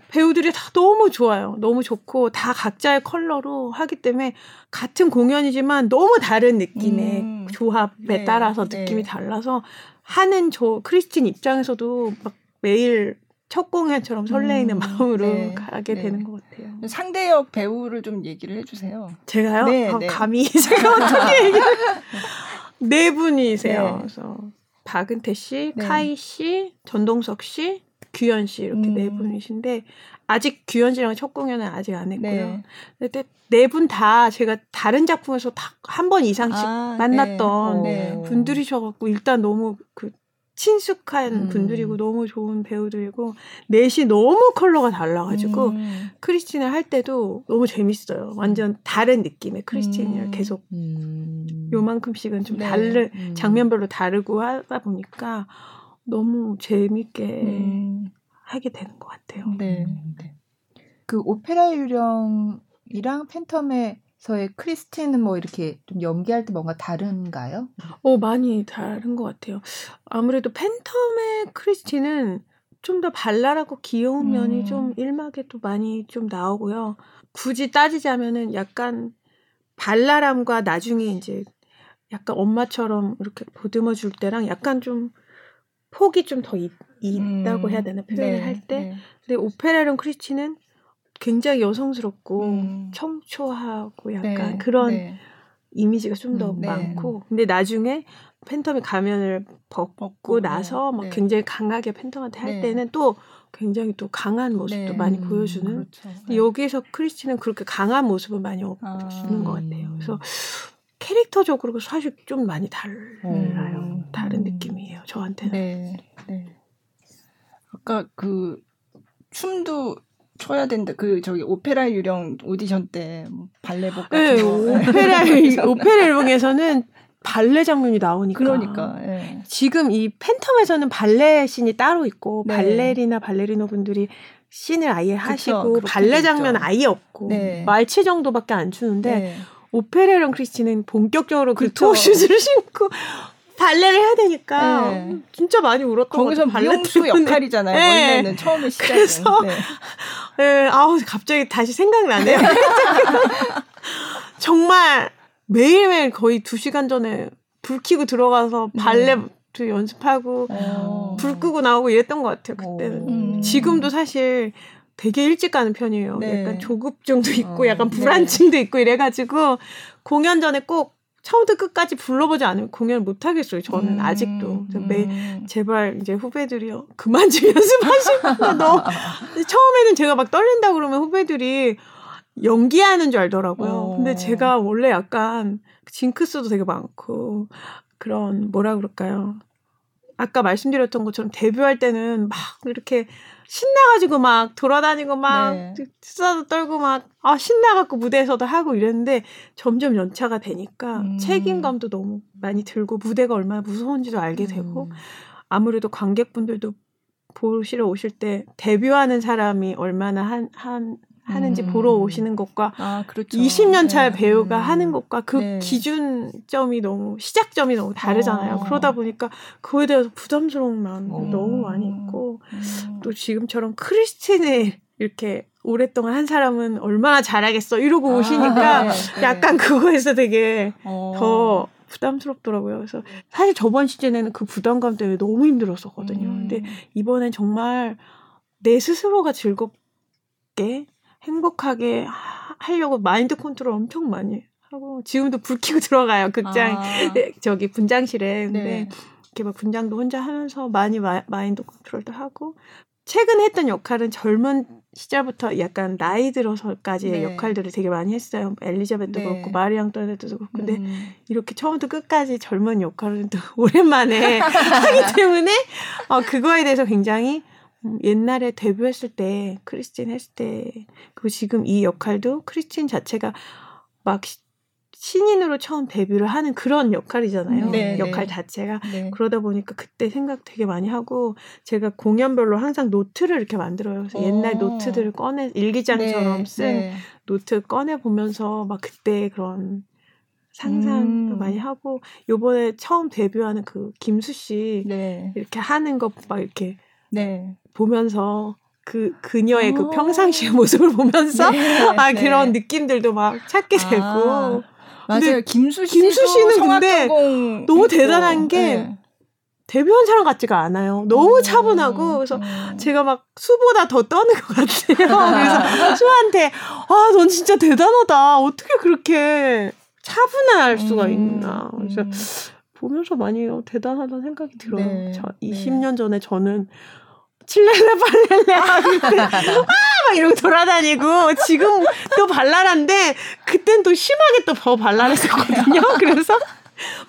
배우들이 다 너무 좋아요. 너무 좋고 다 각자의 컬러로 하기 때문에 같은 공연이지만 너무 다른 느낌의 음. 조합에 네, 따라서 느낌이 네. 달라서 하는 저 크리스틴 입장에서도 막 매일 첫 공연처럼 설레이는 음, 마음으로 네, 가게 네. 되는 것 같아요. 상대역 배우를 좀 얘기를 해주세요. 제가요? 네, 아, 네. 감히 제가 어떻게 얘기를 네 분이세요. 네. 그래서 박은태 씨, 네. 카이 씨, 전동석 씨, 규현 씨 이렇게 네 음. 네 분이신데 아직 규현 씨랑 첫 공연은 아직 안 했고요. 근데 네 분 다 제가 다른 작품에서 다 한 번 이상씩 아, 만났던 분들이셔갖고 일단 너무 그 친숙한 음. 분들이고 너무 좋은 배우들이고 넷이 너무 컬러가 달라가지고 음. 크리스틴을 할 때도 너무 재밌어요. 완전 다른 느낌의 크리스틴을 음. 계속 음. 요만큼씩은 좀 네. 다른 음. 장면별로 다르고 하다 보니까 너무 재밌게 음. 하게 되는 것 같아요. 네. 네. 그 오페라 유령이랑 팬텀의 서의 크리스틴은 뭐 이렇게 좀 연기할 때 뭔가 다른가요? 어 많이 다른 것 같아요. 아무래도 팬텀의 크리스틴은 좀 더 발랄하고 귀여운 면이 음. 좀 일막에 또 많이 좀 나오고요. 굳이 따지자면은 약간 발랄함과 나중에 이제 약간 엄마처럼 이렇게 보듬어 줄 때랑 약간 좀 폭이 좀 더 있다고 음. 해야 되나 표현을 네, 할 때. 네. 근데 오페라론 크리스티는 굉장히 여성스럽고 음. 청초하고 약간 네, 그런 네. 이미지가 좀더 음, 네. 많고 근데 나중에 팬텀이 가면을 벗고, 벗고 나서 막 네. 굉장히 강하게 팬텀한테 할 네. 때는 또 굉장히 또 강한 모습도 많이 보여주는 그렇죠. 여기에서 크리스티는 그렇게 강한 모습을 많이 아. 주는 것 같아요. 그래서 캐릭터적으로 사실 좀 많이 달라요. 음. 다른 느낌이에요. 저한테는. 네. 네. 아까 그 춤도 춰야 된다. 그 저기 오페라 유령 오디션 때뭐 발레복 같은 네, 거. 오페라 오페라 유령에서는 발레 장면이 나오니까. 그러니까. 네. 지금 이 팬텀에서는 발레 씬이 따로 있고 네. 발레리나 발레리노 분들이 씬을 아예 하시고 그쵸, 발레 장면 아예 없고 네. 말치 정도밖에 안 추는데 네. 오페레랑 크리스티는 본격적으로 그 토슈즈를 신고 발레를 해야 되니까 네. 진짜 많이 울었던 거기서 미용수 역할이잖아요. 네. 원래는 처음에 시작은. 그래서 네. 네. 아우 갑자기 다시 생각나네요. 정말 매일매일 거의 두 시간 전에 불 켜고 들어가서 발레 음. 연습하고 어. 불 끄고 나오고 이랬던 것 같아요 그때는. 음. 지금도 사실 되게 일찍 가는 편이에요. 네. 약간 조급증도 있고 어, 약간 네. 불안증도 네. 있고 이래가지고 공연 전에 꼭 처음부터 끝까지 불러보지 않으면 공연 못 하겠어요. 저는 음, 아직도 매 음. 제발 이제 후배들이요 그만 좀 연습하시고 너 처음에는 제가 막 떨린다 그러면 후배들이 연기하는 줄 알더라고요. 어. 근데 제가 원래 약간 징크스도 되게 많고 그런 뭐라 그럴까요? 아까 말씀드렸던 것처럼 데뷔할 때는 막 이렇게 신나가지고 막 돌아다니고 막 네. 수다도 떨고 막 아 신나갖고 무대에서도 하고 이랬는데 점점 연차가 되니까 음. 책임감도 너무 많이 들고 무대가 얼마나 무서운지도 알게 되고 음. 아무래도 관객분들도 보시러 오실 때 데뷔하는 사람이 얼마나 한, 한 하는지 음. 보러 오시는 것과 아, 그렇죠. 20년 차의 네. 배우가 음. 하는 것과 그 네. 기준점이 너무 시작점이 너무 다르잖아요. 어. 그러다 보니까 그거에 대해서 부담스러운 마음이 어. 너무 많이 있고 음. 또 지금처럼 크리스틴을 이렇게 오랫동안 한 사람은 얼마나 잘하겠어 이러고 아, 오시니까 아, 네. 약간 그거에서 되게 어. 더 부담스럽더라고요. 그래서 사실 저번 시즌에는 그 부담감 때문에 너무 힘들었었거든요. 음. 근데 이번엔 정말 내 스스로가 즐겁게 행복하게 하려고 mind control 엄청 많이 하고 지금도 불 켜고 들어가요 극장 아. 네, 저기 분장실에 근데 네. 이렇게 막 분장도 혼자 하면서 많이 마, mind control도 하고 최근 했던 역할은 젊은 시절부터 약간 나이 들어서까지의 네. 역할들을 되게 많이 했어요. 엘리자베트도 네. 그렇고 마리 앙투아네트도 그렇고 근데 음. 이렇게 처음부터 끝까지 젊은 역할을 또 오랜만에 하기 때문에 어, 그거에 대해서 굉장히 음, 옛날에 데뷔했을 때 크리스틴 했을 때 그리고 지금 이 역할도 크리스틴 자체가 막 신인으로 처음 데뷔를 하는 그런 역할이잖아요. 네, 네. 역할 네. 자체가 네. 그러다 보니까 그때 생각 되게 많이 하고 제가 공연별로 항상 노트를 이렇게 만들어요. 그래서 오. 옛날 노트들을 꺼내 일기장처럼 네, 쓴 네. 노트 꺼내 보면서 막 그때 그런 상상도 음. 많이 하고 요번에 처음 데뷔하는 그 김수 씨 이렇게 하는 거막 이렇게 네. 보면서 그 그녀의 그 평상시의 모습을 보면서 네, 아 네. 그런 느낌들도 막 찾게 아, 되고 맞아요. 김수 씨 김수 씨는 근데 너무 있고. 대단한 게 네. 데뷔한 사람 같지가 않아요. 너무 음, 차분하고 그래서 음. 제가 막 수보다 더 떠는 것 같아요. 그래서 수한테 아 넌 진짜 대단하다. 어떻게 그렇게 차분할 수가 음, 있나. 그래서 음. 보면서 많이 대단하다는 생각이 들어요. 네, 저 20년 전에 저는 칠렐레 발렐레 하고 아! 막 이러고 돌아다니고 지금 또 발랄한데 그땐 또 심하게 또 더 발랄했었거든요. 그래서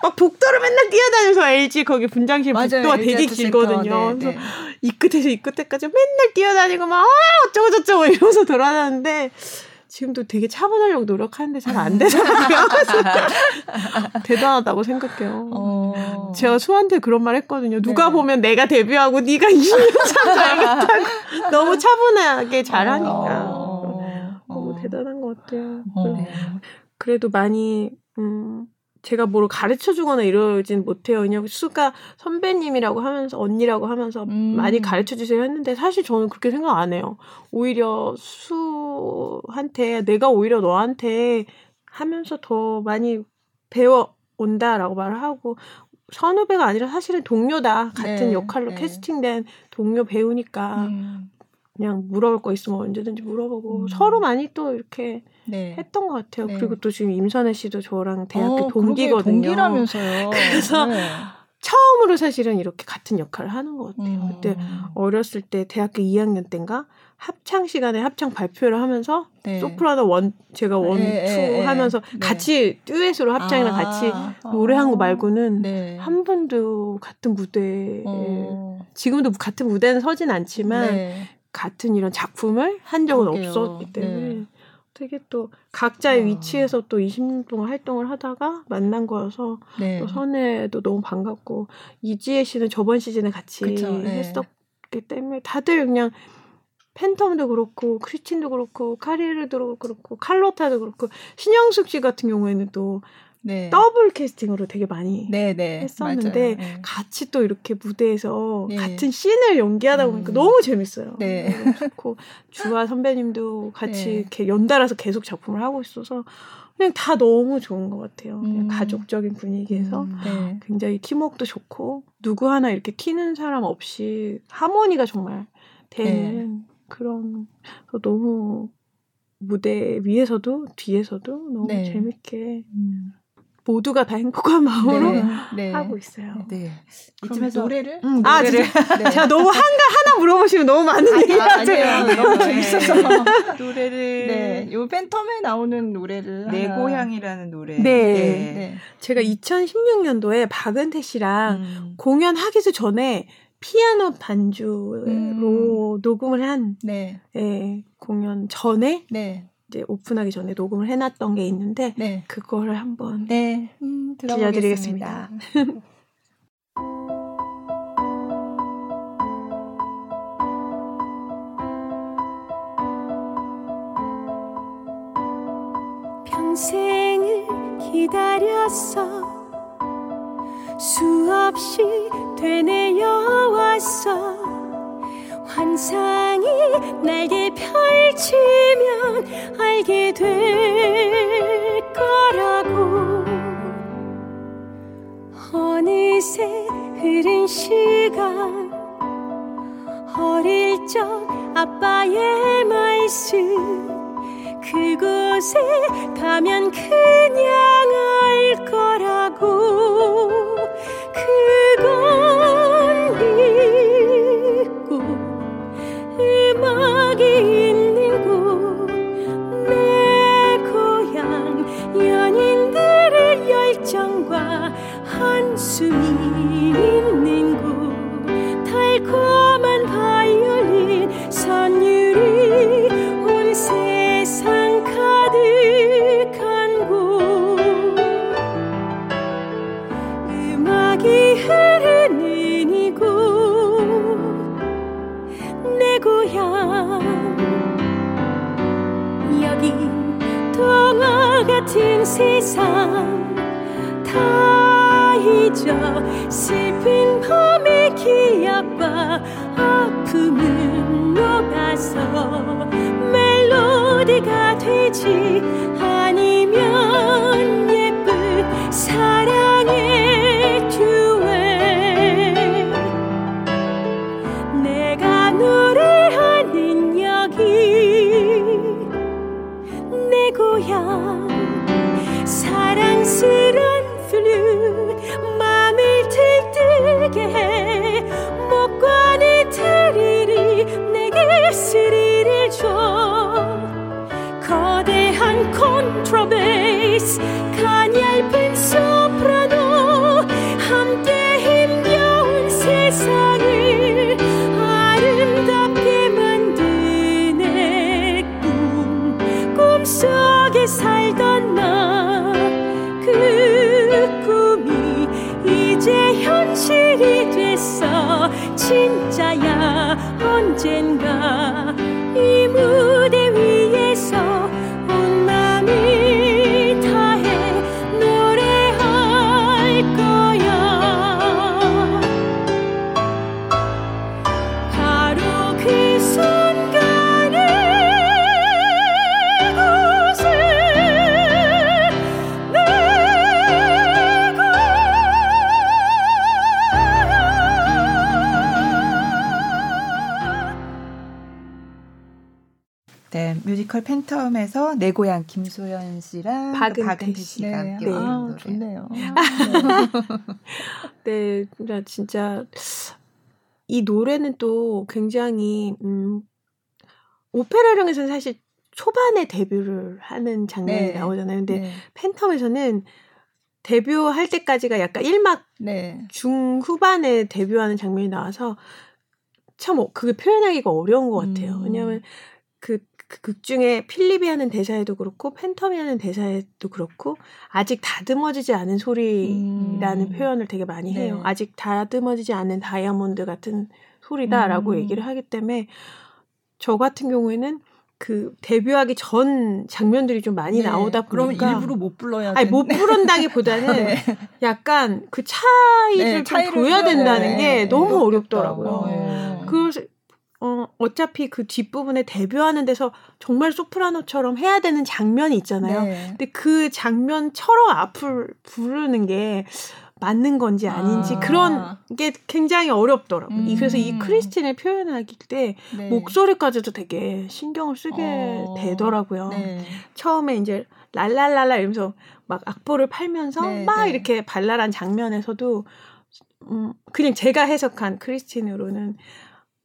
막 복도를 맨날 뛰어다니면서 LG 거기 분장실 맞아요, 복도가 되게 길거든요. 네, 그래서 네. 이 끝에서 이 끝에까지 맨날 뛰어다니고 막 아, 어쩌고 저쩌고 이러면서 돌아다니는데 지금도 되게 차분하려고 노력하는데 잘 안 되더라고요. 대단하다고 생각해요. 어... 제가 수한테 그런 말 했거든요. 누가 네. 보면 내가 데뷔하고 네가 20년 차잘못하고 너무 차분하게 잘하니까 어... 너무 어... 대단한 것 같아요. 어... 그래도 많이 음, 제가 뭘 가르쳐 주거나 이러진 못해요. 그냥 수가 선배님이라고 하면서 언니라고 하면서 음. 많이 가르쳐 주세요 했는데 사실 저는 그렇게 생각 안 해요. 오히려 수한테 내가 오히려 너한테 하면서 더 많이 배워 온다라고 말을 하고 선후배가 아니라 사실은 동료다. 같은 네, 역할로 네. 캐스팅된 동료 배우니까 음. 그냥 물어볼 거 있으면 언제든지 물어보고 음. 서로 많이 또 이렇게 네. 했던 것 같아요. 네. 그리고 또 지금 임선혜 씨도 저랑 대학교 어, 동기거든요. 동기라면서요. 그래서 네. 처음으로 사실은 이렇게 같은 역할을 하는 것 같아요. 음. 그때 어렸을 때 대학교 2학년 때인가 합창 시간에 합창 발표를 하면서 네. 소프라노 one 제가 one, 네, two 네, 하면서 네. 같이 듀엣으로 합창이랑 아, 같이 노래한 거 말고는 네. 한 번도 같은 무대에 어. 지금도 같은 무대는 서진 않지만 네. 같은 이런 작품을 한 적은 그러게요. 없었기 때문에 네. 되게 또 각자의 어. 위치에서 또 20년 동안 활동을 하다가 만난 거여서 네. 또 선혜도 너무 반갑고 이지혜 씨는 저번 시즌에 같이 그쵸, 네. 했었기 때문에 다들 그냥 팬텀도 그렇고 크리스틴도 그렇고 카리에르도 그렇고 칼로타도 그렇고 신영숙 씨 같은 경우에는 또 네. 더블 캐스팅으로 되게 많이 네, 네. 했었는데 네. 같이 또 이렇게 무대에서 네. 같은 씬을 연기하다 보니까 음. 너무 재밌어요. 네. 너무 좋고 주아 선배님도 같이 네. 이렇게 연달아서 계속 작품을 하고 있어서 그냥 다 너무 좋은 것 같아요. 그냥 음. 가족적인 분위기에서 음. 굉장히 팀워크도 좋고 누구 하나 이렇게 튀는 사람 없이 하모니가 정말 되는 그런 너무 무대 위에서도 뒤에서도 너무 네. 재밌게 음. 모두가 다 행복한 마음으로 네, 네. 하고 있어요. 네. 이쯤에서 노래를? 응, 아, 노래를. 네. 제가 너무 한가 하나 물어보시면 너무 많은 얘기 하세요. 너무 재밌어서 노래를. 네, 요 팬텀에 나오는 노래를 내 하나. 고향이라는 노래. 네. 네. 네. 제가 2016년도에 박은태 씨랑 음. 공연 하기 전에 피아노 반주로 음. 녹음을 한 네. 네, 공연 전에 네. 이제 오픈하기 전에 녹음을 해놨던 게 있는데 네. 그거를 한번 네. 음, 들려드리겠습니다. 평생을 기다렸어 수없이 되뇌어 왔어 환상이 날개 펼치면 알게 될 거라고. 어느새 흐른 시간 어릴 적 아빠의 말씀 그곳에 가면 그냥 알 거라고 팬텀에서 내 고향 김소연 씨랑 박은태 씨가 네. 함께 네. 아, 노래. 좋네요. 네, 네, 진짜 이 노래는 또 굉장히 음 오페라령에서는 사실 초반에 데뷔를 하는 장면이 네. 나오잖아요. 근데 네. 팬텀에서는 데뷔할 때까지가 약간 1막 네. 중후반에 데뷔하는 장면이 나와서 참 어, 그게 표현하기가 어려운 것 같아요. 음. 왜냐하면 그, 그, 극 중에 필립이 하는 대사에도 그렇고 팬텀이 하는 대사에도 그렇고 아직 다듬어지지 않은 소리라는 음. 표현을 되게 많이 해요. 네. 아직 다듬어지지 않은 다이아몬드 같은 소리다라고 음. 얘기를 하기 때문에 저 같은 경우에는 그 데뷔하기 전 장면들이 좀 많이 네, 나오다 보니까 그럼 일부러 못 불러야 아니 못 부른다기보다는 네. 약간 그 차이를 네, 좀 보여야 된다는 게 네, 너무 어렵더라고요. 네. 그래서 어, 어차피 그 뒷부분에 데뷔하는 데서 정말 소프라노처럼 해야 되는 장면이 있잖아요. 네. 근데 그 장면처럼 앞을 부르는 게 맞는 건지 아닌지 아. 그런 게 굉장히 어렵더라고요. 음. 그래서 이 크리스틴을 표현하기 때 네. 목소리까지도 되게 신경을 쓰게 어. 되더라고요. 네. 처음에 이제 랄랄랄라 이러면서 막 악보를 팔면서 네, 막 네. 이렇게 발랄한 장면에서도 음, 그냥 제가 해석한 크리스틴으로는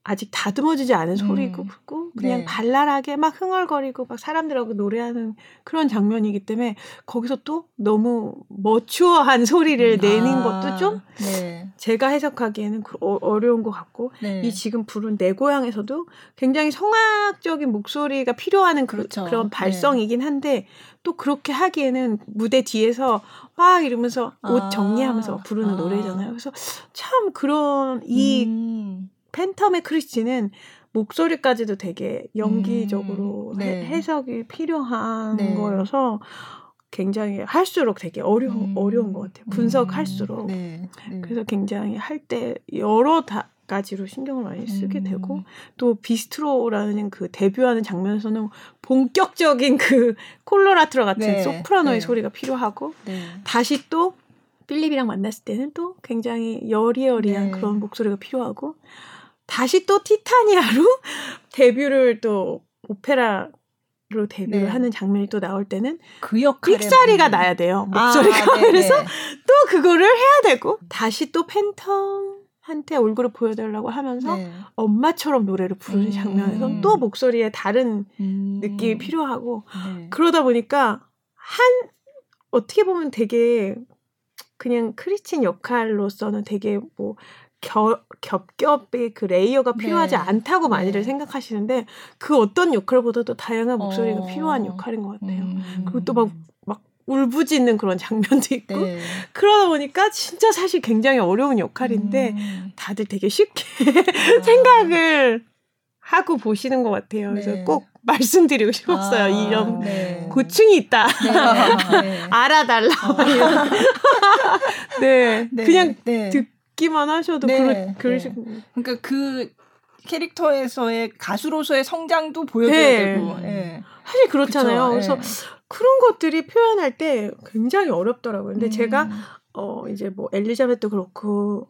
아직 다듬어지지 않은 소리고 음. 그냥 네. 발랄하게 막 흥얼거리고 막 사람들하고 노래하는 그런 장면이기 때문에 거기서 또 너무 머추어한 소리를 내는 아. 것도 좀 네. 제가 해석하기에는 그 어, 어려운 것 같고 네. 이 지금 부른 내 고향에서도 굉장히 성악적인 목소리가 필요하는 그, 그렇죠. 그런 네. 발성이긴 한데 또 그렇게 하기에는 무대 뒤에서 와 이러면서 옷 아. 정리하면서 부르는 아. 노래잖아요. 그래서 참 그런 이 음. 팬텀의 크리스티는 목소리까지도 되게 연기적으로 음, 네. 해 석이 필요한 네. 거여서 굉장히 할수록 되게 어려운 음, 어려운 것 같아요. 분석할수록. 음, 네, 네. 그래서 굉장히 할 때 여러 다, 가지로 신경을 많이 쓰게 음. 되고 또 비스트로라는 그 데뷔하는 장면에서는 본격적인 그 콜로라트라 같은 네, 소프라노의 네. 소리가 필요하고 네. 다시 또 필립이랑 만났을 때는 또 굉장히 여리여리한 네. 그런 목소리가 필요하고 다시 또 티타니아로 데뷔를 또 오페라로 데뷔를 네. 하는 장면이 또 나올 때는 그 역할에 삑사리가 나야 돼요 목소리가 아, 그래서 또 그거를 해야 되고 다시 또 팬텀 한테 얼굴을 보여달라고 하면서 네. 엄마처럼 노래를 부르는 음. 장면에서 또 목소리에 다른 음. 느낌이 필요하고 네. 그러다 보니까 한 어떻게 보면 되게 그냥 크리스틴 역할로서는 되게 뭐 겹, 겹겹의 그 레이어가 필요하지 네. 않다고 많이들 네. 생각하시는데 그 어떤 역할보다도 다양한 목소리가 어. 필요한 역할인 것 같아요. 음. 그리고 또 막 막 울부짖는 그런 장면도 있고 네. 그러다 보니까 진짜 사실 굉장히 어려운 역할인데 음. 다들 되게 쉽게 아. 생각을 하고 보시는 것 같아요. 그래서 네. 꼭 말씀드리고 싶었어요. 아, 이런 네. 고충이 있다. 네. 네. 알아달라. 어. 네. 네. 그냥 듣 듣기만 하셔도 네, 그러, 그러시 네. 그러니까 그 캐릭터에서의 가수로서의 성장도 보여줘야 네. 되고 네. 사실 그렇잖아요. 그쵸, 그래서 네. 그런 것들이 표현할 때 굉장히 어렵더라고요. 근데 음. 제가 어 이제 뭐 엘리자벳도 그렇고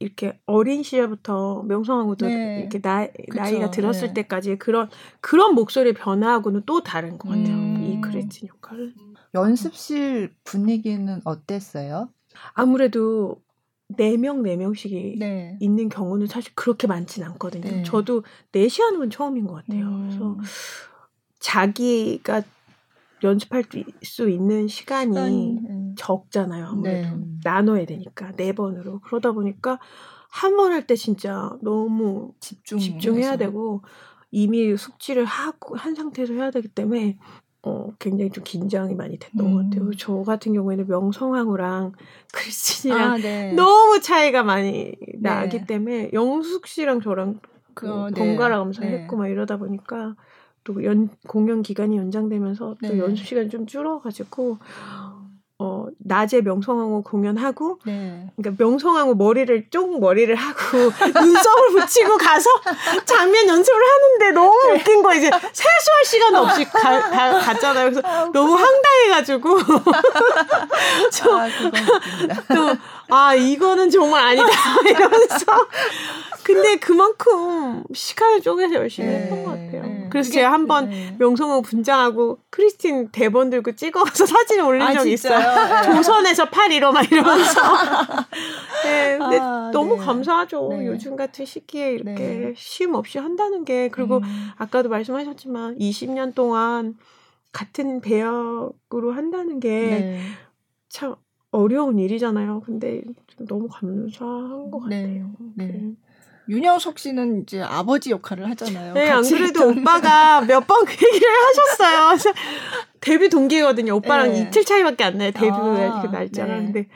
이렇게 어린 시절부터 명성황후도 네. 이렇게 나, 나이가 들었을 네. 때까지 그런 그런 목소리 변화하고는 또 다른 것 같아요. 음. 이 그레진 역할은. 연습실 분위기는 어땠어요? 아무래도 네명네명씩이 네. 있는 경우는 사실 그렇게 많진 않거든요. 네. 저도 넷이 하는 건 처음인 것 같아요. 음. 그래서 자기가 연습할 수 있는 시간이 시간, 음. 적잖아요. 아무래도 네. 나눠야 되니까 네 번으로 그러다 보니까 한 번 할 때 진짜 너무 집중 집중해야 되고 이미 숙지를 하고 한 상태에서 해야 되기 때문에 어, 굉장히 좀 긴장이 많이 됐던 음. 것 같아요. 음. 저 같은 경우에는 명성황후랑 크리스틴이랑 아, 네. 너무 차이가 많이 나기 네. 때문에 영숙 씨랑 저랑 그 어, 번갈아 가면서 네. 했고 막 이러다 보니까 또 연, 공연 기간이 연장되면서 또 네. 연습 시간이 좀 줄어가지고 어, 낮에 명성황후 공연하고, 네. 그러니까 명성황후 머리를 쫑 머리를 하고 눈썹을 붙이고 가서 장면 연습을 하는데 너무 네. 웃긴 거 이제 세수할 시간 없이 가, 가, 갔잖아요. 그래서 아, 너무 황당해가지고 저, 또, 아 이거는 정말 아니다 이러면서 근데 그만큼 시간을 쪼개서 열심히 네. 했던 것 같아요. 그래서 제가 한번 네. 명성호 분장하고 크리스틴 대본 들고 찍어서 사진 올린 아, 적 있어요. 네. 조선에서 8.15 막 이러면서. 네, 근데 아, 너무 네. 감사하죠. 네. 요즘 같은 시기에 이렇게 네. 쉼 없이 한다는 게 그리고 음. 아까도 말씀하셨지만 20년 동안 같은 배역으로 한다는 게참 어려운 일이잖아요. 근데 너무 감사한 것 같아요. 네. 윤영석 씨는 이제 아버지 역할을 하잖아요. 네, 안 그래도 오빠가 몇 번 그 얘기를 하셨어요. 데뷔 동기거든요. 오빠랑 네. 이틀 차이밖에 안 나요. 데뷔 아, 그 날짜가. 네. 근데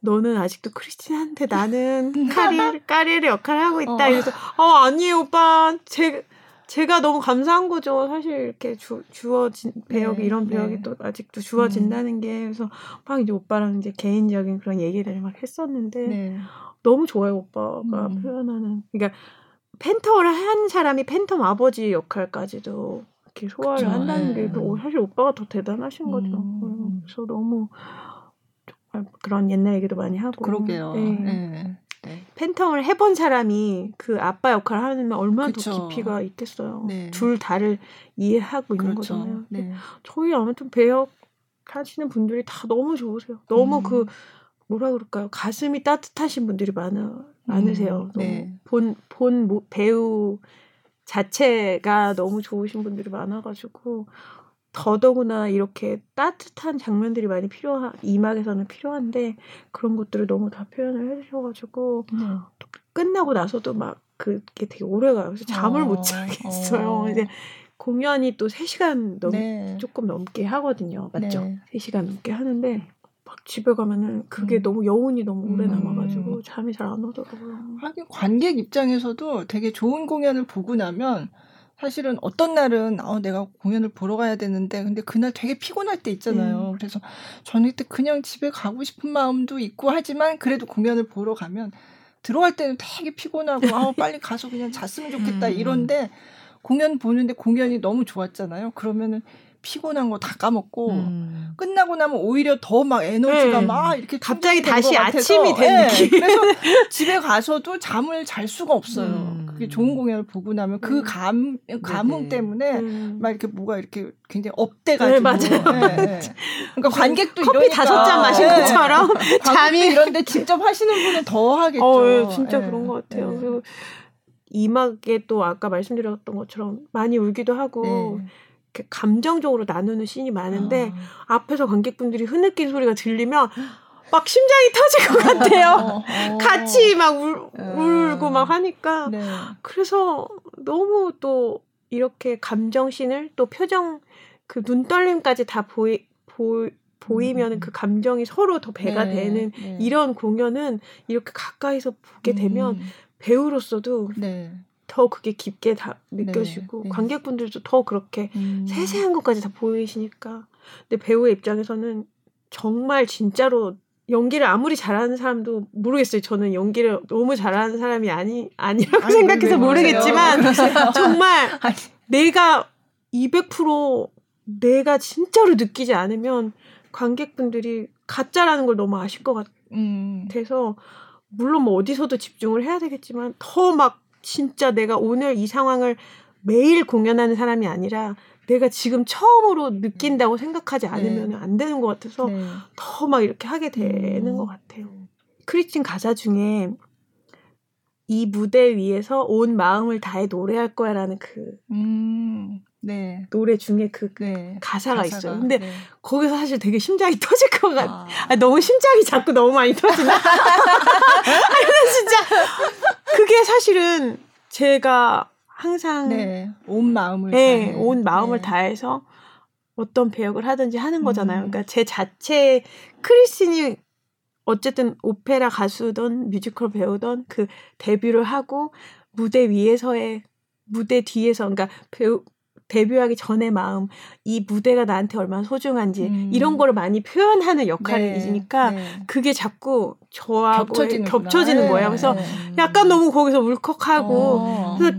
너는 아직도 크리스틴한테 나는 카리엘, 까리엘의 역할을 하고 있다. 어. 이래서, 어, 아니에요, 오빠. 제, 제가 너무 감사한 거죠. 사실 이렇게 주, 주어진 배역이 네, 이런 배역이 네. 또 아직도 주어진다는 음. 게 그래서 막 이제 오빠랑 이제 개인적인 그런 얘기를 막 했었는데 네. 너무 좋아요 오빠가 음. 표현하는 그러니까 팬텀을 한 사람이 팬텀 아버지 역할까지도 이렇게 소화를 그쵸, 한다는 게 네. 사실 오빠가 더 대단하신 거죠. 음. 그래서 너무 그런 옛날 얘기도 많이 하고 그러게요. 네. 네. 네. 팬텀을 해본 사람이 그 아빠 역할을 하면 얼마나 그쵸. 더 깊이가 있겠어요. 네. 둘 다를 이해하고 있는 그렇죠. 거잖아요. 네. 저희 아무튼 배역 하시는 분들이 다 너무 좋으세요. 너무 음. 그 뭐라 그럴까요? 가슴이 따뜻하신 분들이 많아 많으세요. 음, 네. 본, 본 배우 자체가 너무 좋으신 분들이 많아가지고 더더구나 이렇게 따뜻한 장면들이 많이 필요한 이막에서는 필요한데 그런 것들을 너무 다 표현을 해주셔가지고 네. 끝나고 나서도 막 그게 되게 오래 가요. 그래서 잠을 어, 못 자겠어요. 어. 이제 공연이 또 3시간 넘, 네. 조금 넘게 하거든요. 맞죠? 네. 3시간 넘게 하는데 막 집에 가면은 그게 음. 너무 여운이 너무 오래 음. 남아가지고 음. 잠이 잘 안 오더라고요. 하긴 관객 입장에서도 되게 좋은 공연을 보고 나면 사실은 어떤 날은 어, 내가 공연을 보러 가야 되는데 근데 그날 되게 피곤할 때 있잖아요. 음. 그래서 저는 그때 그냥 집에 가고 싶은 마음도 있고 하지만 그래도 공연을 보러 가면 들어갈 때는 되게 피곤하고 아 빨리 가서 그냥 잤으면 좋겠다 음. 이런데 공연 보는데 공연이 너무 좋았잖아요. 그러면은 피곤한 거 다 까먹고 음. 끝나고 나면 오히려 더 막 에너지가 네. 막 이렇게 갑자기 다시 아침이 된 네. 느낌. 그래서 집에 가서도 잠을 잘 수가 없어요. 음. 그게 좋은 공연을 보고 나면 그 음. 감, 감흥 네네. 때문에 음. 막 이렇게 뭐가 이렇게 굉장히 up돼가지고. 네, 맞아요. 네, 네. 그러니까 관객도 커피 이러니까. 다섯 잔 마신 네. 것처럼 잠이 이런데 직접 하시는 분은 더 하겠죠. 어, 예, 진짜 그런 것 같아요. 그리고 이막에 또 아까 말씀드렸던 것처럼 많이 울기도 하고 감정적으로 나누는 씬이 많은데 아. 앞에서 관객분들이 흐느낀 소리가 들리면 막 심장이 터질 것 같아요. 어, 어. 같이 막 울, 울고 막 하니까. 네. 그래서 너무 또 이렇게 감정씬을 또 표정 그 눈떨림까지 다 보이, 보, 보이면 음. 그 감정이 서로 더 배가 네, 되는 네. 이런 공연은 이렇게 가까이서 보게 되면 음. 배우로서도 네. 더 그게 깊게 다 느껴지고 네, 네. 관객분들도 더 그렇게 음. 세세한 것까지 다 보이시니까 근데 배우의 입장에서는 정말 진짜로 연기를 아무리 잘하는 사람도 모르겠어요. 저는 연기를 너무 잘하는 사람이 아니 아니라고 아니, 생각해서 모르겠지만 정말 아니. 내가 200% 내가 진짜로 느끼지 않으면 관객분들이 가짜라는 걸 너무 아실 것 음. 같아서 물론 뭐 어디서도 집중을 해야 되겠지만 더 막 진짜 내가 오늘 이 상황을 매일 공연하는 사람이 아니라 내가 지금 처음으로 느낀다고 생각하지 네. 않으면 네. 안 되는 것 같아서 네. 더막 이렇게 하게 되는 음. 것 같아요. 크리스틴 가사 중에 이 무대 위에서 온 마음을 다해 노래할 거야라는 그 음. 네. 노래 중에 그 네. 가사가, 가사가, 있어요. 근데 네. 거기서 사실 되게 심장이 터질 것 같아. 아. 아, 너무 심장이 자꾸 너무 많이 터지나? 아니, 진짜 그게 사실은 제가 항상 네. 온 마음을 네, 다해. 온 마음을 네. 다해서 어떤 배역을 하든지 하는 거잖아요. 음. 그러니까 제 자체 크리스틴이 어쨌든 오페라 가수든 뮤지컬 배우든 그 데뷔를 하고 무대 위에서의 무대 뒤에서 그러니까 배우 데뷔하기 전의 마음, 이 무대가 나한테 얼마나 소중한지 음. 이런 거를 많이 표현하는 역할이니까 네, 네. 그게 자꾸 저하고 겹쳐지는, 겹쳐지는 거예요. 그래서 네. 약간 너무 거기서 울컥하고 어. 그래서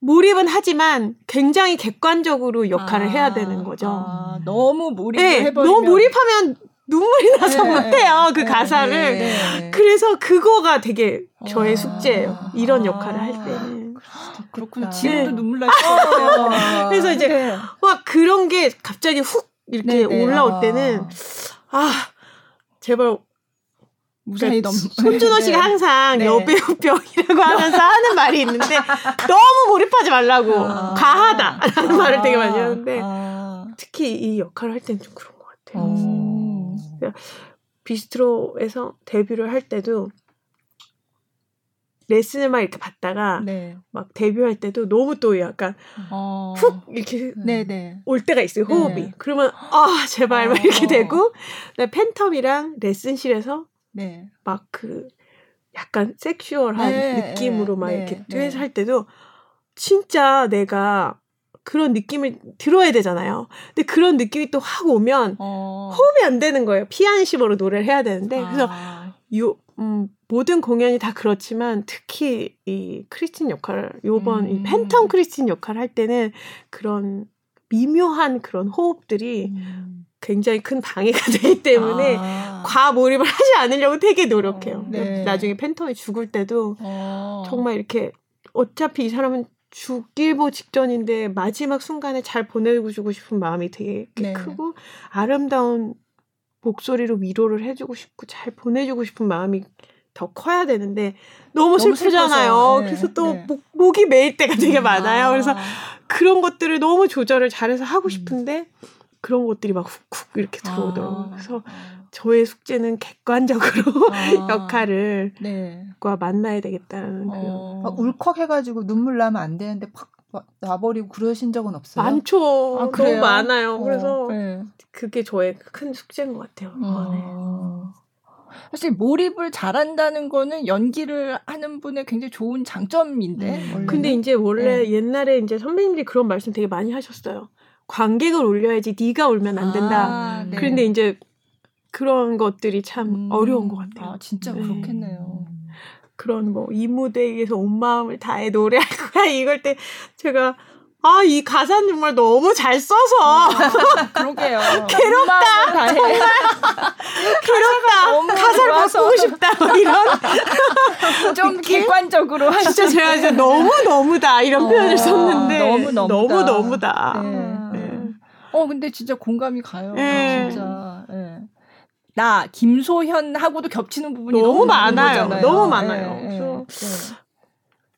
몰입은 하지만 굉장히 객관적으로 역할을 아, 해야 되는 거죠. 아, 너무 몰입해버리면 네, 너무 몰입하면 눈물이 나서 네, 못해요 그 네, 가사를. 네, 그래서 그거가 되게 저의 아, 숙제예요. 이런 역할을 할 때는. 그렇군. 지금도 네. 눈물 날 것 같아요. 그래서 이제 네. 와 그런 게 갑자기 훅 이렇게 네네. 올라올 때는 아, 아 제발 무사히 그러니까 넘. 손준호 씨가 네. 항상 네. 여배우병이라고 하면서 하는 말이 있는데 너무 몰입하지 말라고 아. 과하다라는 아. 말을 되게 많이 하는데 아. 특히 이 역할을 할 때는 좀 그런 것 같아요. 음. 비스트로에서 데뷔를 할 때도 레슨을 막 이렇게 받다가 네. 막 데뷔할 때도 너무 또 약간 어... 훅 이렇게 네네. 네. 올 때가 있어요 호흡이 네. 그러면 아 제발 막 이렇게 어... 되고 팬텀이랑 레슨실에서 네. 막그 약간 섹슈얼한 네, 느낌으로 막 네, 이렇게 듀엣을 할 때도 진짜 내가 그런 느낌을 들어야 되잖아요. 근데 그런 느낌이 또 확 오면 어... 호흡이 안 되는 거예요. 피아니시모로 노래를 해야 되는데 그래서 아... 요 음, 모든 공연이 다 그렇지만 특히 이 크리스틴 역할 요번 음. 이 팬텀 크리스틴 역할 할 때는 그런 미묘한 그런 호흡들이 음. 굉장히 큰 방해가 되기 때문에 아. 과몰입을 하지 않으려고 되게 노력해요. 어, 네. 나중에 팬텀이 죽을 때도 어. 정말 이렇게 어차피 이 사람은 죽일보 직전인데 마지막 순간에 잘 보내고 주고 싶은 마음이 되게 네. 크고 아름다운 목소리로 위로를 해주고 싶고 잘 보내주고 싶은 마음이 더 커야 되는데 너무, 너무 슬프잖아요. 네, 그래서 또 네. 목, 목이 메일 때가 되게 음, 많아요. 아. 그래서 그런 것들을 너무 조절을 잘해서 하고 음. 싶은데 음. 그런 것들이 막 훅훅 이렇게 들어오더라고요. 아. 그래서 저의 숙제는 객관적으로 아. 역할을 네. 과 만나야 되겠다는 어. 그 울컥해가지고 눈물 나면 안 되는데 팍 놔버리고 그러신 적은 없어요? 많죠. 아, 너무 많아요. 어, 그래서 네. 그게 저의 큰 숙제인 것 같아요. 어. 네. 사실 몰입을 잘한다는 거는 연기를 하는 분의 굉장히 좋은 장점인데. 음. 근데 이제 원래 네. 옛날에 이제 선배님들이 그런 말씀 되게 많이 하셨어요. 관객을 올려야지 네가 울면 안 된다. 아, 네. 그런데 이제 그런 것들이 참 음. 어려운 것 같아요. 아, 진짜 네. 그렇겠네요. 그런 뭐 이 무대에서 온 마음을 다해 노래할 거야 이걸 때 제가 아, 이 가사는 정말 너무 잘 써서. 그러게요. 괴롭다. 정말. 괴롭다. 가사를 바꾸고 싶다. 뭐 이런. 좀 객관적으로 하시죠. 진짜 제가 이제 너무너무다. 이런 어, 표현을 썼는데. 너무너무다. 너무너무다. 네. 네. 어, 근데 진짜 공감이 가요. 네. 진짜. 네. 나 김소현하고도 겹치는 부분이 너무, 너무 많아요. 너무 많아요. 네, 그래서 네.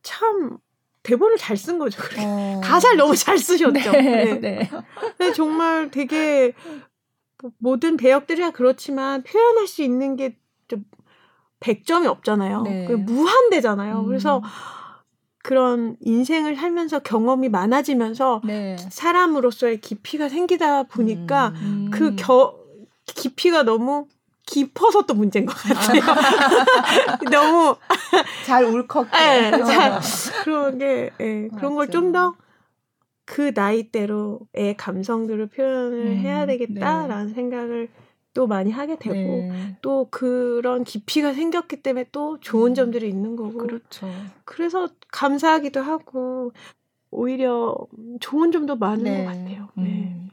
참 대본을 잘 쓴 거죠. 어. 가사를 너무 잘 쓰셨죠. 네, 네. 네. 정말 되게 모든 배역들이야 그렇지만 표현할 수 있는 게 좀 100점이 없잖아요. 네. 무한대잖아요. 음. 그래서 그런 인생을 살면서 경험이 많아지면서 네. 사람으로서의 깊이가 생기다 보니까 음. 그 겨, 깊이가 너무 깊어서 또 문제인 것 같아요. 너무 잘 울컥해. 네, 잘 그런 게 네, 그런 걸 좀 더 그 나이대로의 감성들을 표현을 음, 해야 되겠다라는 네. 생각을 또 많이 하게 되고 네. 또 그런 깊이가 생겼기 때문에 또 좋은 음. 점들이 있는 거고 그렇죠. 그래서 감사하기도 하고 오히려 좋은 점도 많은 네. 것 같아요. 네. 음, 네.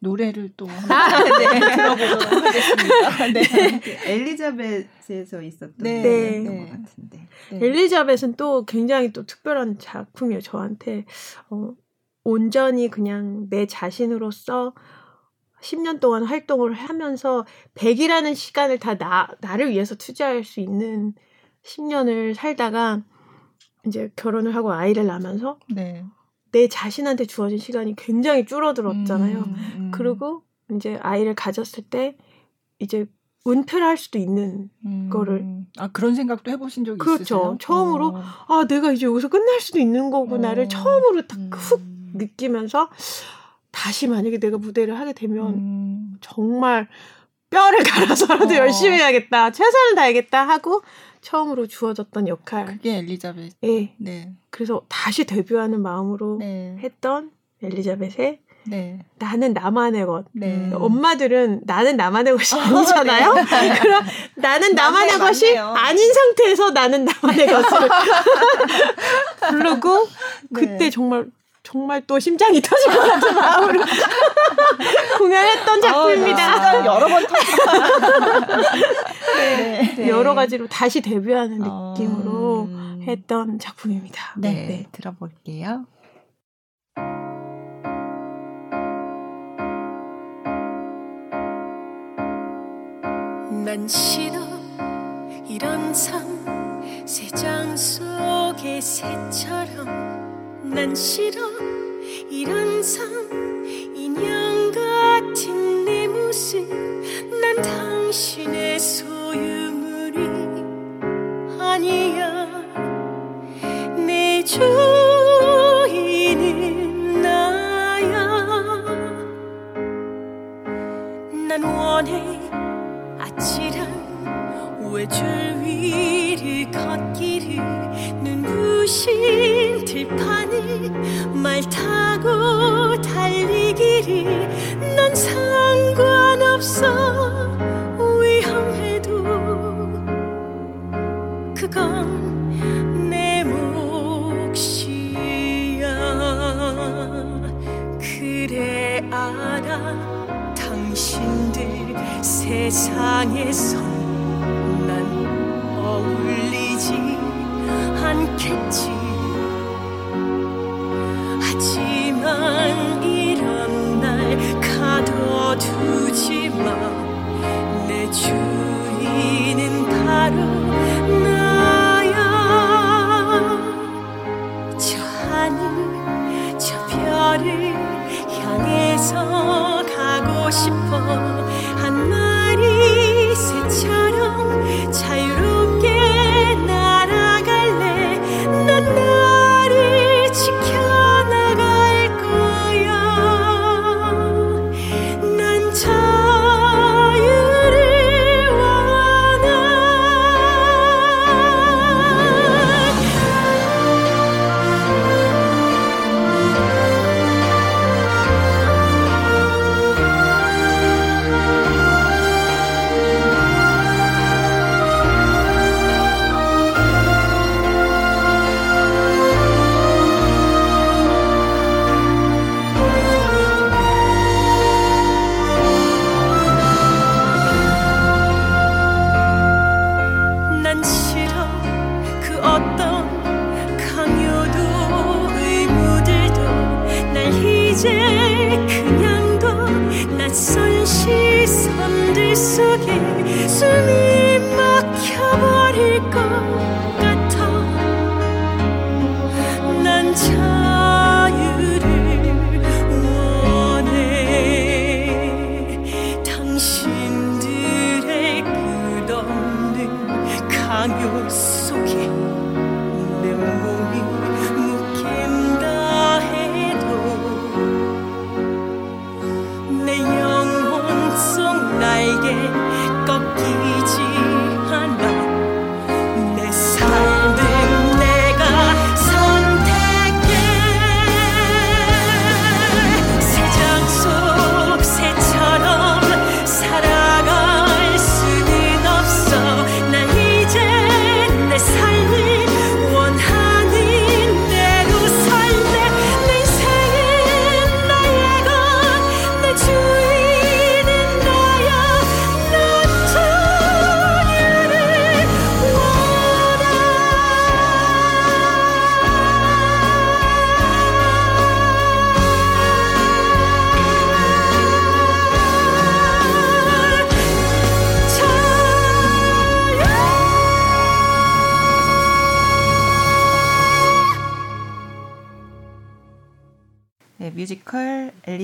노래를 또 아, 네, 들어보도록 하겠습니다. 네. 엘리자벳에서 있었던 네. 네. 것 같은데. 네. 엘리자벳은 또 굉장히 또 특별한 작품이에요. 저한테 어, 온전히 그냥 내 자신으로서 10년 동안 활동을 하면서 100이라는 시간을 다 나, 나를 위해서 투자할 수 있는 10년을 살다가 이제 결혼을 하고 아이를 낳으면서 네. 내 자신한테 주어진 시간이 굉장히 줄어들었잖아요. 음, 음. 그리고 이제 아이를 가졌을 때 이제 은퇴를 할 수도 있는 음. 거를 아 그런 생각도 해보신 적이 그렇죠. 있으세요? 처음으로 어. 아 내가 이제 여기서 끝날 수도 있는 거구나를 어. 처음으로 딱훅 음. 느끼면서 다시 만약에 내가 무대를 하게 되면 음. 정말 뼈를 갈아서라도 어. 열심히 해야겠다 최선을 다하겠다 하고 처음으로 주어졌던 역할. 그게 엘리자벳. 네. 네. 그래서 다시 데뷔하는 마음으로 네. 했던 엘리자벳의 네. 나는 나만의 것. 네. 엄마들은 나는 나만의 것이 어, 아니잖아요. 네. 그럼 나는 나만의 것이 맞네요. 아닌 상태에서 나는 나만의 것을 부르고 네. 그때 정말 정말 또 심장이 터질 것 같은 마음으로 공연했던 작품입니다. 어, 여러 번 네. 네. 여러 가지로 다시 데뷔하는 어, 느낌으로 음. 했던 작품입니다. 네, 네. 들어볼게요. 난 싫어 이런 삶새 장 속의 새처럼 난 싫어 이런 삶 인형 같은 내 모습 난 당신의 소유물이 아니야. 내주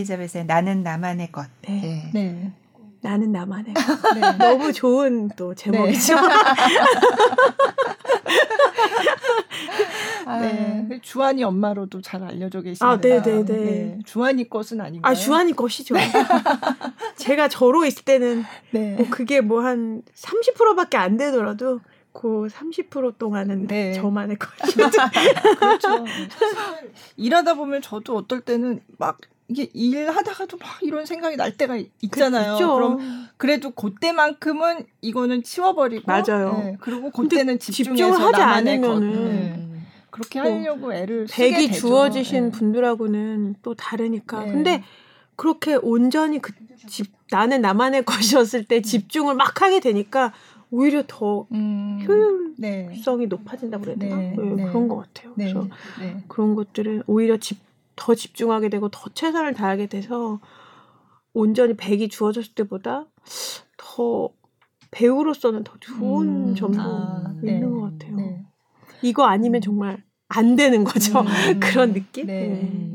엘리자벳의 나는 나만의 것. 네. 네. 네. 나는 나만의 것. 너무 좋은 또 제목이죠. 네. 주한이 엄마로도 잘 알려져 계십니다. 아, 네네네. 네. 주한이 것은 아닌가요? 아, 주한이 것이죠. 제가 저로 있을 때는 네. 뭐 그게 뭐 한 30%밖에 안 되더라도 그 30% 동안은 네. 저만의 것이죠. 그렇죠. 일하다 보면 저도 어떨 때는 막 이게 일하다가도 막 이런 생각이 날 때가 있잖아요. 있죠. 그럼 그래도 그때만큼은 이거는 치워버리고 맞아요. 네, 그리고 그때는 집중해서 하지 않으면은 것, 네. 그렇게 뭐 하려고 애를 백이. 주어지신 네. 분들하고는 또 다르니까. 네. 근데 그렇게 온전히 그 집, 나는 나만의 것이었을 때 집중을 막 하게 되니까 오히려 더 음, 효율성이 네. 높아진다고 그래야 되나? 네, 네, 그런 것 같아요. 네, 그래서 네. 그런 것들은 오히려 집, 더 집중하게 되고 더 최선을 다하게 돼서 온전히 백이 주어졌을 때보다 더 배우로서는 더 좋은 음, 점도 아, 있는 것 같아요. 이거 아니면 정말 안 되는 거죠. 음, 그런 느낌? 네.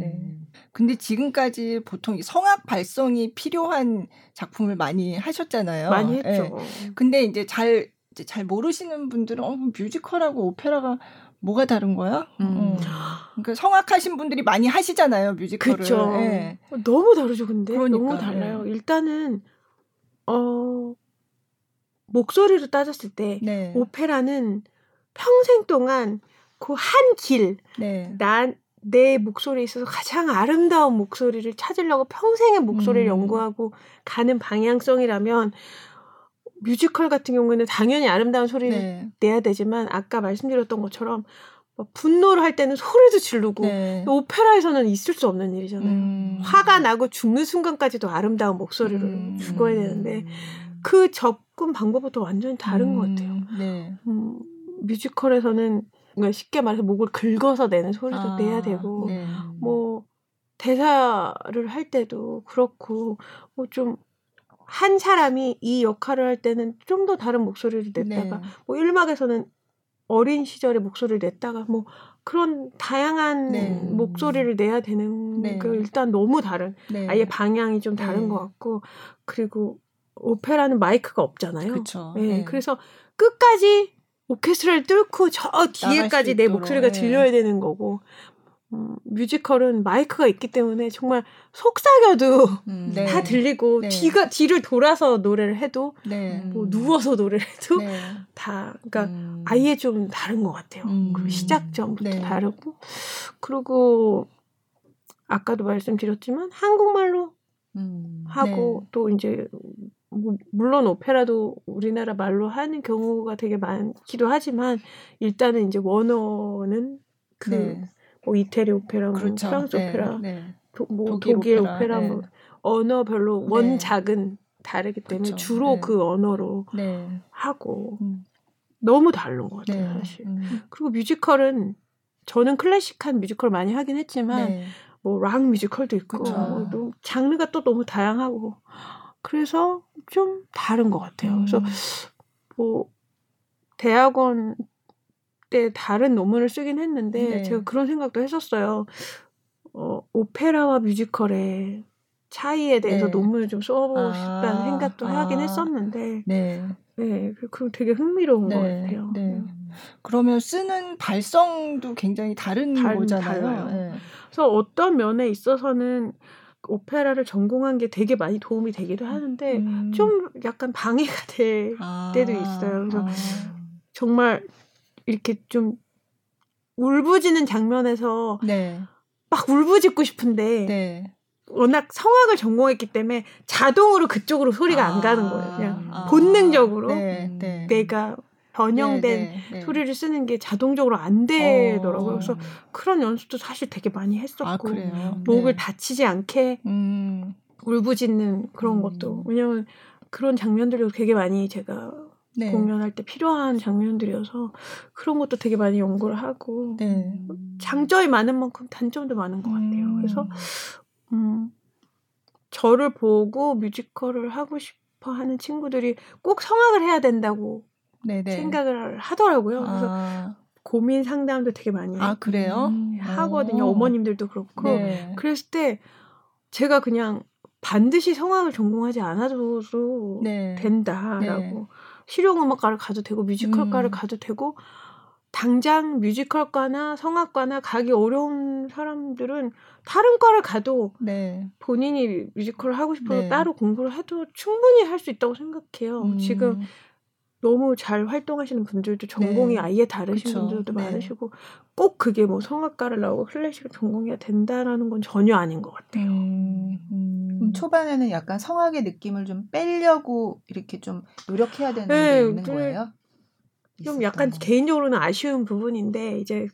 근데 지금까지 보통 성악 발성이 필요한 작품을 많이 하셨잖아요. 많이 했죠. 네. 근데 이제 잘 이제 잘 모르시는 분들은 어, 뮤지컬하고 오페라가 뭐가 다른 거야? 음. 음. 그러니까 성악하신 분들이 많이 하시잖아요, 뮤지컬을. 그렇죠. 네. 너무 다르죠, 근데 그러니까, 너무 달라요. 네. 일단은 어 목소리로 따졌을 때 네. 오페라는 평생 동안 그 한 길, 네. 난내 목소리에 있어서 가장 아름다운 목소리를 찾으려고 평생의 목소리를 음. 연구하고 가는 방향성이라면 뮤지컬 같은 경우에는 당연히 아름다운 소리를 네. 내야 되지만 아까 말씀드렸던 것처럼 뭐 분노를 할 때는 소리도 지르고 네. 오페라에서는 있을 수 없는 일이잖아요. 음. 화가 나고 죽는 순간까지도 아름다운 목소리를 음. 죽어야 되는데 그 접근 방법부터 완전히 다른 것 같아요. 음. 네. 음, 뮤지컬에서는 쉽게 말해서 목을 긁어서 내는 소리도 아, 내야 되고 네. 뭐 대사를 할 때도 그렇고 뭐 좀 한 사람이 이 역할을 할 때는 좀 더 다른 목소리를 냈다가 네. 뭐 1막에서는 어린 시절에 목소리를 냈다가 뭐 그런 다양한 네. 목소리를 내야 되는 네. 그 일단 너무 다른 네. 아예 방향이 좀 다른 네. 것 같고 그리고 오페라는 마이크가 없잖아요. 그쵸. 네. 그래서 끝까지 오케스트라를 뚫고 저 뒤에까지 내 목소리가 네. 들려야 되는 거고 음, 뮤지컬은 마이크가 있기 때문에 정말 속삭여도 음, 네. 다 들리고 네. 뒤가 뒤를 돌아서 노래를 해도 네. 뭐 누워서 노래를 해도 네. 다 그러니까 음. 아예 좀 다른 것 같아요. 음. 그 시작점부터 네. 다르고 그리고 아까도 말씀드렸지만 한국말로 음. 하고 또 이제 뭐 물론 오페라도 우리나라 말로 하는 경우가 되게 많기도 하지만 일단은 이제 원어는 그 네. 뭐 이태리 오페라, 뭐 그렇죠. 프랑스 네. 오페라, 네. 도, 뭐 독일, 오페라, 오페라 뭐 네. 언어별로 네. 원작은 다르기 때문에 그렇죠. 주로 네. 그 언어로 하고 음. 너무 다른 것 같아요 사실. 음. 그리고 뮤지컬은 저는 클래식한 뮤지컬 많이 하긴 했지만 뭐 락 뮤지컬도 있고 그렇죠. 뭐 장르가 또 너무 다양하고 그래서 좀 다른 것 같아요. 음. 그래서 뭐 대학원 때 다른 논문을 쓰긴 했는데 네. 제가 그런 생각도 했었어요. 어, 오페라와 뮤지컬의 차이에 대해서 네. 논문을 좀 써보고 아, 싶다는 생각도 아, 하긴 했었는데, 네, 네, 그 되게 흥미로운 네, 것 같아요. 네. 음. 그러면 쓰는 발성도 굉장히 다른 달, 거잖아요. 네. 그래서 어떤 면에 있어서는 오페라를 전공한 게 되게 많이 도움이 되기도 하는데 음. 좀 약간 방해가 될 아. 때도 있어요. 그래서 아. 정말 이렇게 좀 울부짖는 장면에서 네. 막 울부짖고 싶은데 네. 워낙 성악을 전공했기 때문에 자동으로 그쪽으로 소리가 아. 안 가는 거예요. 그냥 아. 본능적으로 네. 네. 내가 변형된 네, 네, 네. 소리를 쓰는 게 자동적으로 안 되더라고요. 어. 그래서 그런 연습도 사실 되게 많이 했었고 아, 목을 네. 다치지 않게 음. 울부짖는 그런 음. 것도 왜냐면 그런 장면들이 되게 많이 제가 네. 공연할 때 필요한 장면들이어서 그런 것도 되게 많이 연구를 하고 네. 장점이 많은 만큼 단점도 많은 것 같아요. 음. 그래서 음, 저를 보고 뮤지컬을 하고 싶어 하는 친구들이 꼭 성악을 해야 된다고 네네. 생각을 하더라고요. 그래서 아. 고민 상담도 되게 많이 아 그래요 음, 하거든요. 오. 어머님들도 그렇고 네. 그랬을 때 제가 그냥 반드시 성악을 전공하지 않아도 네. 된다라고 네. 실용음악과를 가도 되고 뮤지컬과를 음. 가도 되고 당장 뮤지컬과나 성악과나 가기 어려운 사람들은 다른 과를 가도 네. 본인이 뮤지컬을 하고 싶어서 네. 따로 공부를 해도 충분히 할 수 있다고 생각해요. 음. 지금 너무 잘 활동하시는 분들도 전공이 네. 아예 다르신 그쵸. 분들도 네. 많으시고 꼭 그게 뭐 성악과를 나오고 클래식을 전공해야 된다라는 건 전혀 아닌 것 같아요. 음, 음. 초반에는 약간 성악의 느낌을 좀 빼려고 이렇게 좀 노력해야 되는 네, 게 있는 거예요? 좀 약간 거. 개인적으로는 아쉬운 부분인데 이제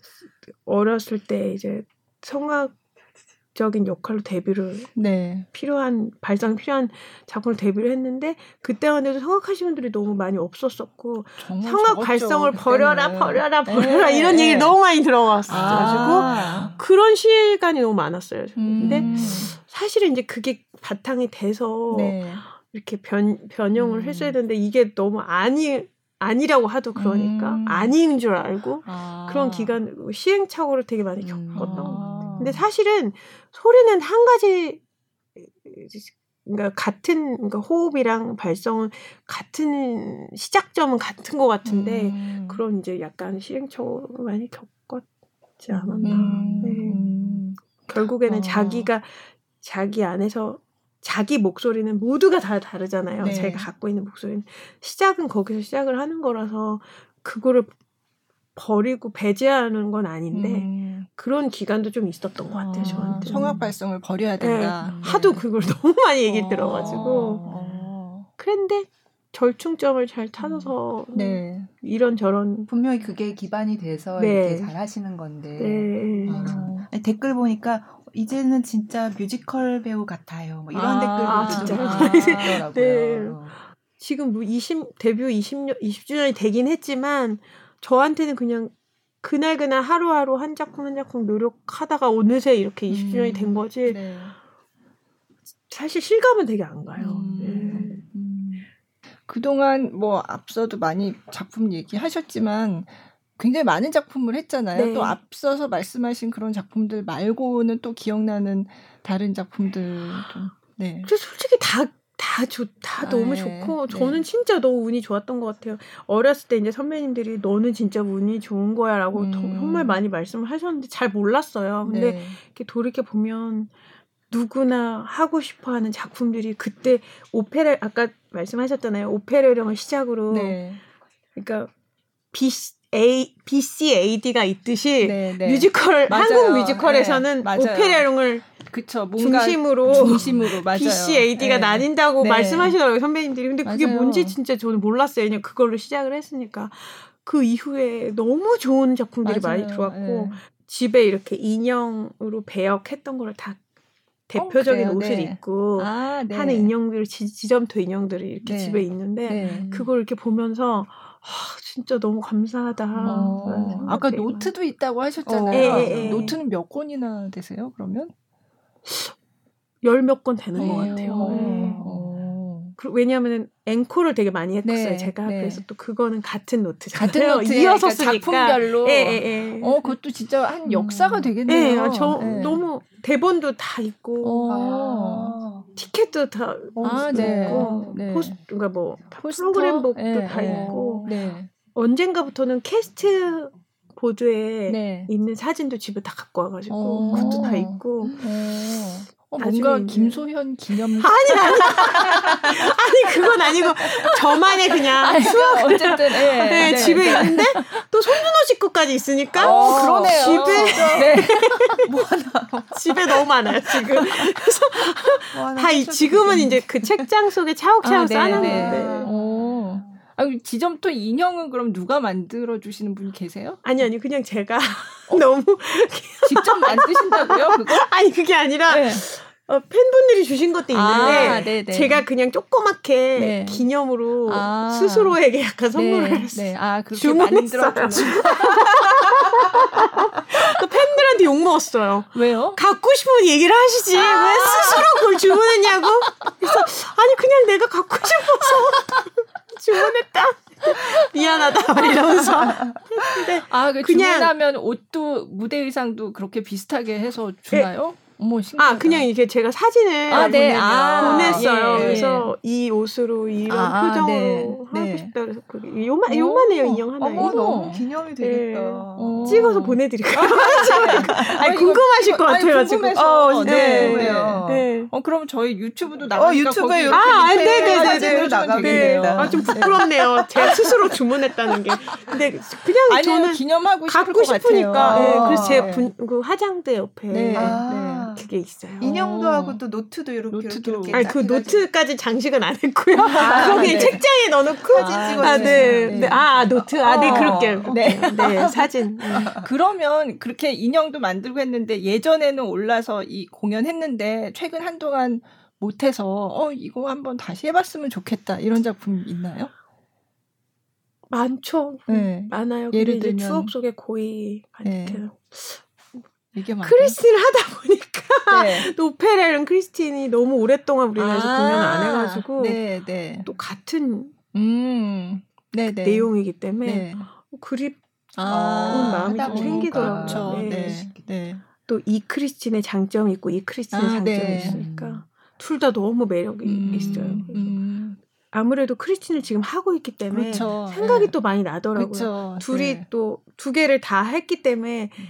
어렸을 때 이제 성악 적인 역할로 데뷔를 네. 필요한 발상 필요한 작품을 데뷔를 했는데 그때만 해도 성악하시는 분들이 너무 많이 없었었고 성악 발성을 버려라 버려라 버려라 네. 이런 얘기 너무 많이 들어왔어 가지고 아. 그런 시간이 너무 많았어요. 근데 음. 사실은 이제 그게 바탕이 돼서 네. 이렇게 변 변형을 음. 했어야 되는데 이게 너무 아니 아니라고 하도 그러니까 음. 아닌 줄 알고 아. 그런 기간 시행착오를 되게 많이 겪었던 것 같아요. 근데 사실은 소리는 한 가지 그러니까 같은 그러니까 호흡이랑 발성은 같은 시작점은 같은 것 같은데 음. 그런 이제 약간 시행착오를 많이 겪었지 않았나. 음. 네. 결국에는 어. 자기가 자기 안에서 자기 목소리는 모두가 다 다르잖아요. 네. 제가 갖고 있는 목소리는 시작은 거기서 시작을 하는 거라서 그거를 버리고 배제하는 건 아닌데 음. 그런 기간도 좀 있었던 것 같아요 아, 저한테 성악 발성을 버려야 된다. 네. 하도 그걸 너무 많이 얘기 어. 들어가지고 어. 그런데 절충점을 잘 찾아서 네. 이런 저런 분명히 그게 기반이 돼서 네. 이렇게 잘 하시는 건데 네. 어. 아니, 댓글 보니까 이제는 진짜 뮤지컬 배우 같아요. 뭐 이런 아, 댓글도 진짜 많더라고요. 네. 지금 20뭐 데뷔 20년 20주년이 되긴 했지만 저한테는 그냥 그날 그날 하루하루 한 작품 한 작품 노력하다가 어느새 이렇게 20주년이 된 음, 거지. 네. 사실 실감은 되게 안 가요. 음. 네. 음. 그동안 뭐 앞서도 많이 작품 얘기하셨지만 굉장히 많은 작품을 했잖아요. 네. 또 앞서서 말씀하신 그런 작품들 말고는 또 기억나는 다른 작품들 좀. 네. 솔직히 다 다 좋, 다 아, 너무 네. 좋고, 저는 네. 진짜 너무 운이 좋았던 것 같아요. 어렸을 때 이제 선배님들이 너는 진짜 운이 좋은 거야 라고 음. 정말 많이 말씀을 하셨는데 잘 몰랐어요. 근데 네. 이렇게 돌이켜보면 누구나 하고 싶어 하는 작품들이 그때 오페라, 아까 말씀하셨잖아요. 오페라령을 시작으로. 네. 그러니까 B, A, BCAD가 있듯이 네, 네. 뮤지컬, 맞아요. 한국 뮤지컬에서는 네, 오페라령을 그쵸. 중심으로 중심으로 맞아요. BCAD가 네. 나뉜다고 네. 말씀하시더라고요 선배님들이. 근데 그게 맞아요. 뭔지 진짜 저는 몰랐어요. 그냥 그걸로 시작을 했으니까 그 이후에 너무 좋은 작품들이 맞아요. 많이 들어왔고 네. 집에 이렇게 인형으로 배역했던 거를 다 대표적인 어, 옷을 네. 입고 아, 네. 하는 인형들 지, 점토 인형들이 이렇게 네. 집에 있는데 네. 그걸 이렇게 보면서 아, 진짜 너무 감사하다. 어, 아까 노트도 있다고 하셨잖아요. 어, 예, 예, 노트는 몇 권이나 되세요? 그러면? 열몇 권 되는 네. 것 같아요. 네. 왜냐하면 앵콜을 되게 많이 했었어요. 네, 제가 네. 그래서 또 그거는 같은 노트잖아요. 같은 노트 이어서 그러니까 작품별로. 예, 예, 예. 어, 그것도 진짜 한 음. 역사가 되겠네요. 네, 저 네. 너무 대본도 다 있고 아. 티켓도 다 아, 네. 있고 네. 포스 그러니까 뭐 포스터? 프로그램북도 네, 다 있고 언젠가부터는 캐스트 보드에 네. 있는 사진도 집에 다 갖고 와가지고 어. 그것도 다 있고 어, 뭔가 김소현 기념 아니 아니. 아니 그건 아니고 저만의 그냥 아니, 수학 어쨌든 예, 네, 네, 집에 있는데 또 손준호 씨 것까지 있으니까 어, 그러네요. 집에 네. 뭐 하나. 집에 너무 많아요 지금. 그래서 뭐다 지금은 이제 그 책장 속에 차곡차곡 아, 쌓아놨는데. 아, 지점토 인형은 그럼 누가 만들어 주시는 분 계세요? 아니 아니 그냥 제가 어? 너무 직접 만드신다고요? 그거? 아니 그게 아니라 네. 어, 팬분들이 주신 것도 있는데 아, 제가 그냥 조그맣게 네. 기념으로 아. 스스로에게 약간 선물을 네. 네. 아, 그렇게 주문했어요. 그 팬들한테 욕 먹었어요. 왜요? 갖고 싶은 얘기를 하시지 아. 왜 스스로 그걸 주문했냐고. 그래서 아니 그냥 내가 갖고 싶어서 주문했다. 미안하다 이러면서 했는데 아, 그 그냥 주문하면 옷도 무대 의상도 그렇게 비슷하게 해서 주나요? 네. 어머, 신기하다. 아, 그냥 이게 제가 사진을 아, 네. 아, 보냈어요. 예, 예. 그래서 이 옷으로 이런 아, 표정으로 네. 하고 네. 싶다 그래서 그게 요만 요만해요 인형 하나에. 어머, 너무 기념이 되겠다. 네. 어. 찍어서 보내드릴까요? 아, 아니, 궁금하실 것 같아가지고. 어, 진짜 네. 네. 네. 어, 그럼 저희 유튜브도 나가. 어, 유튜브에 이렇게 아, 네네네. 사진으로 나가겠네요. 아, 좀 부끄럽네요. 제가 스스로 주문했다는 게. 근데 그냥 아니요, 저는 기념하고 갖고 싶으니까. 네, 그래서 제 분, 그 화장대 옆에. 네. 아. 그게 있어요. 인형도 하고 또 노트도 이렇게 노트도. 이렇게 아니 그 노트까지 장식은 안 했고요. 아, 거기 네. 책장에 넣어놓고 사진 찍어 아, 네. 네. 네. 아 노트 아네 어. 그렇게 네. 네 사진. 그러면 그렇게 인형도 만들고 했는데 예전에는 올라서 이 공연했는데 최근 한동안 못해서 어 이거 한번 다시 해봤으면 좋겠다 이런 작품 있나요? 많죠. 네. 많아요. 예를 들면 추억 속의 고이 같은. 네. 크리스틴 하다 보니까 네. 노페렐은 크리스틴이 너무 오랫동안 우리나라에서 아~ 공연을 안 해가지고 네, 네. 또 같은 음. 네, 네. 내용이기 때문에 네. 그립 아, 마음이 좀 생기더라고요. 네. 네. 네. 또 이 크리스틴의 장점이 있고 이 크리스틴의 아, 장점이 네. 있으니까 둘 다 너무 매력이 음, 있어요. 음. 아무래도 크리스틴을 지금 하고 있기 때문에 그렇죠. 생각이 네. 또 많이 나더라고요. 그렇죠. 둘이 네. 또두 개를 다 했기 때문에 음.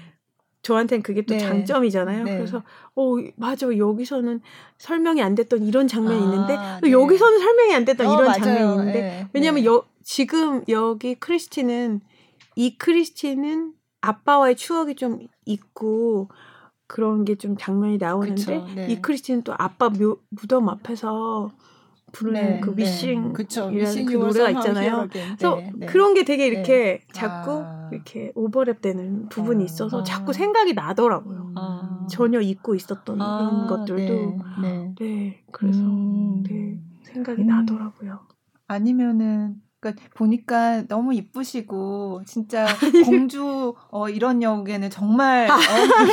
저한테는 그게 또 네. 장점이잖아요. 네. 그래서 어 맞아 여기서는 설명이 안 됐던 이런 장면이 아, 있는데 네. 여기서는 설명이 안 됐던 어, 이런 맞아요. 장면이 있는데 네. 왜냐하면 네. 여, 지금 여기 크리스틴은 이 크리스틴은 아빠와의 추억이 좀 있고 그런 게 좀 장면이 나오는데 네. 이 크리스틴은 또 아빠 묘, 무덤 앞에서 부르는 네, 그 위싱 네. 이라는 그 노래가 있잖아요. 그래서 네, 네. 그런 게 되게 이렇게 네. 자꾸 아. 이렇게 오버랩되는 부분이 아. 있어서 자꾸 생각이 나더라고요. 아. 전혀 잊고 있었던 아. 것들도 네, 그래서 음. 네, 생각이 음. 나더라고요. 아니면은 그러니까 보니까 너무 이쁘시고 진짜 공주 어 이런 역에는 정말 어,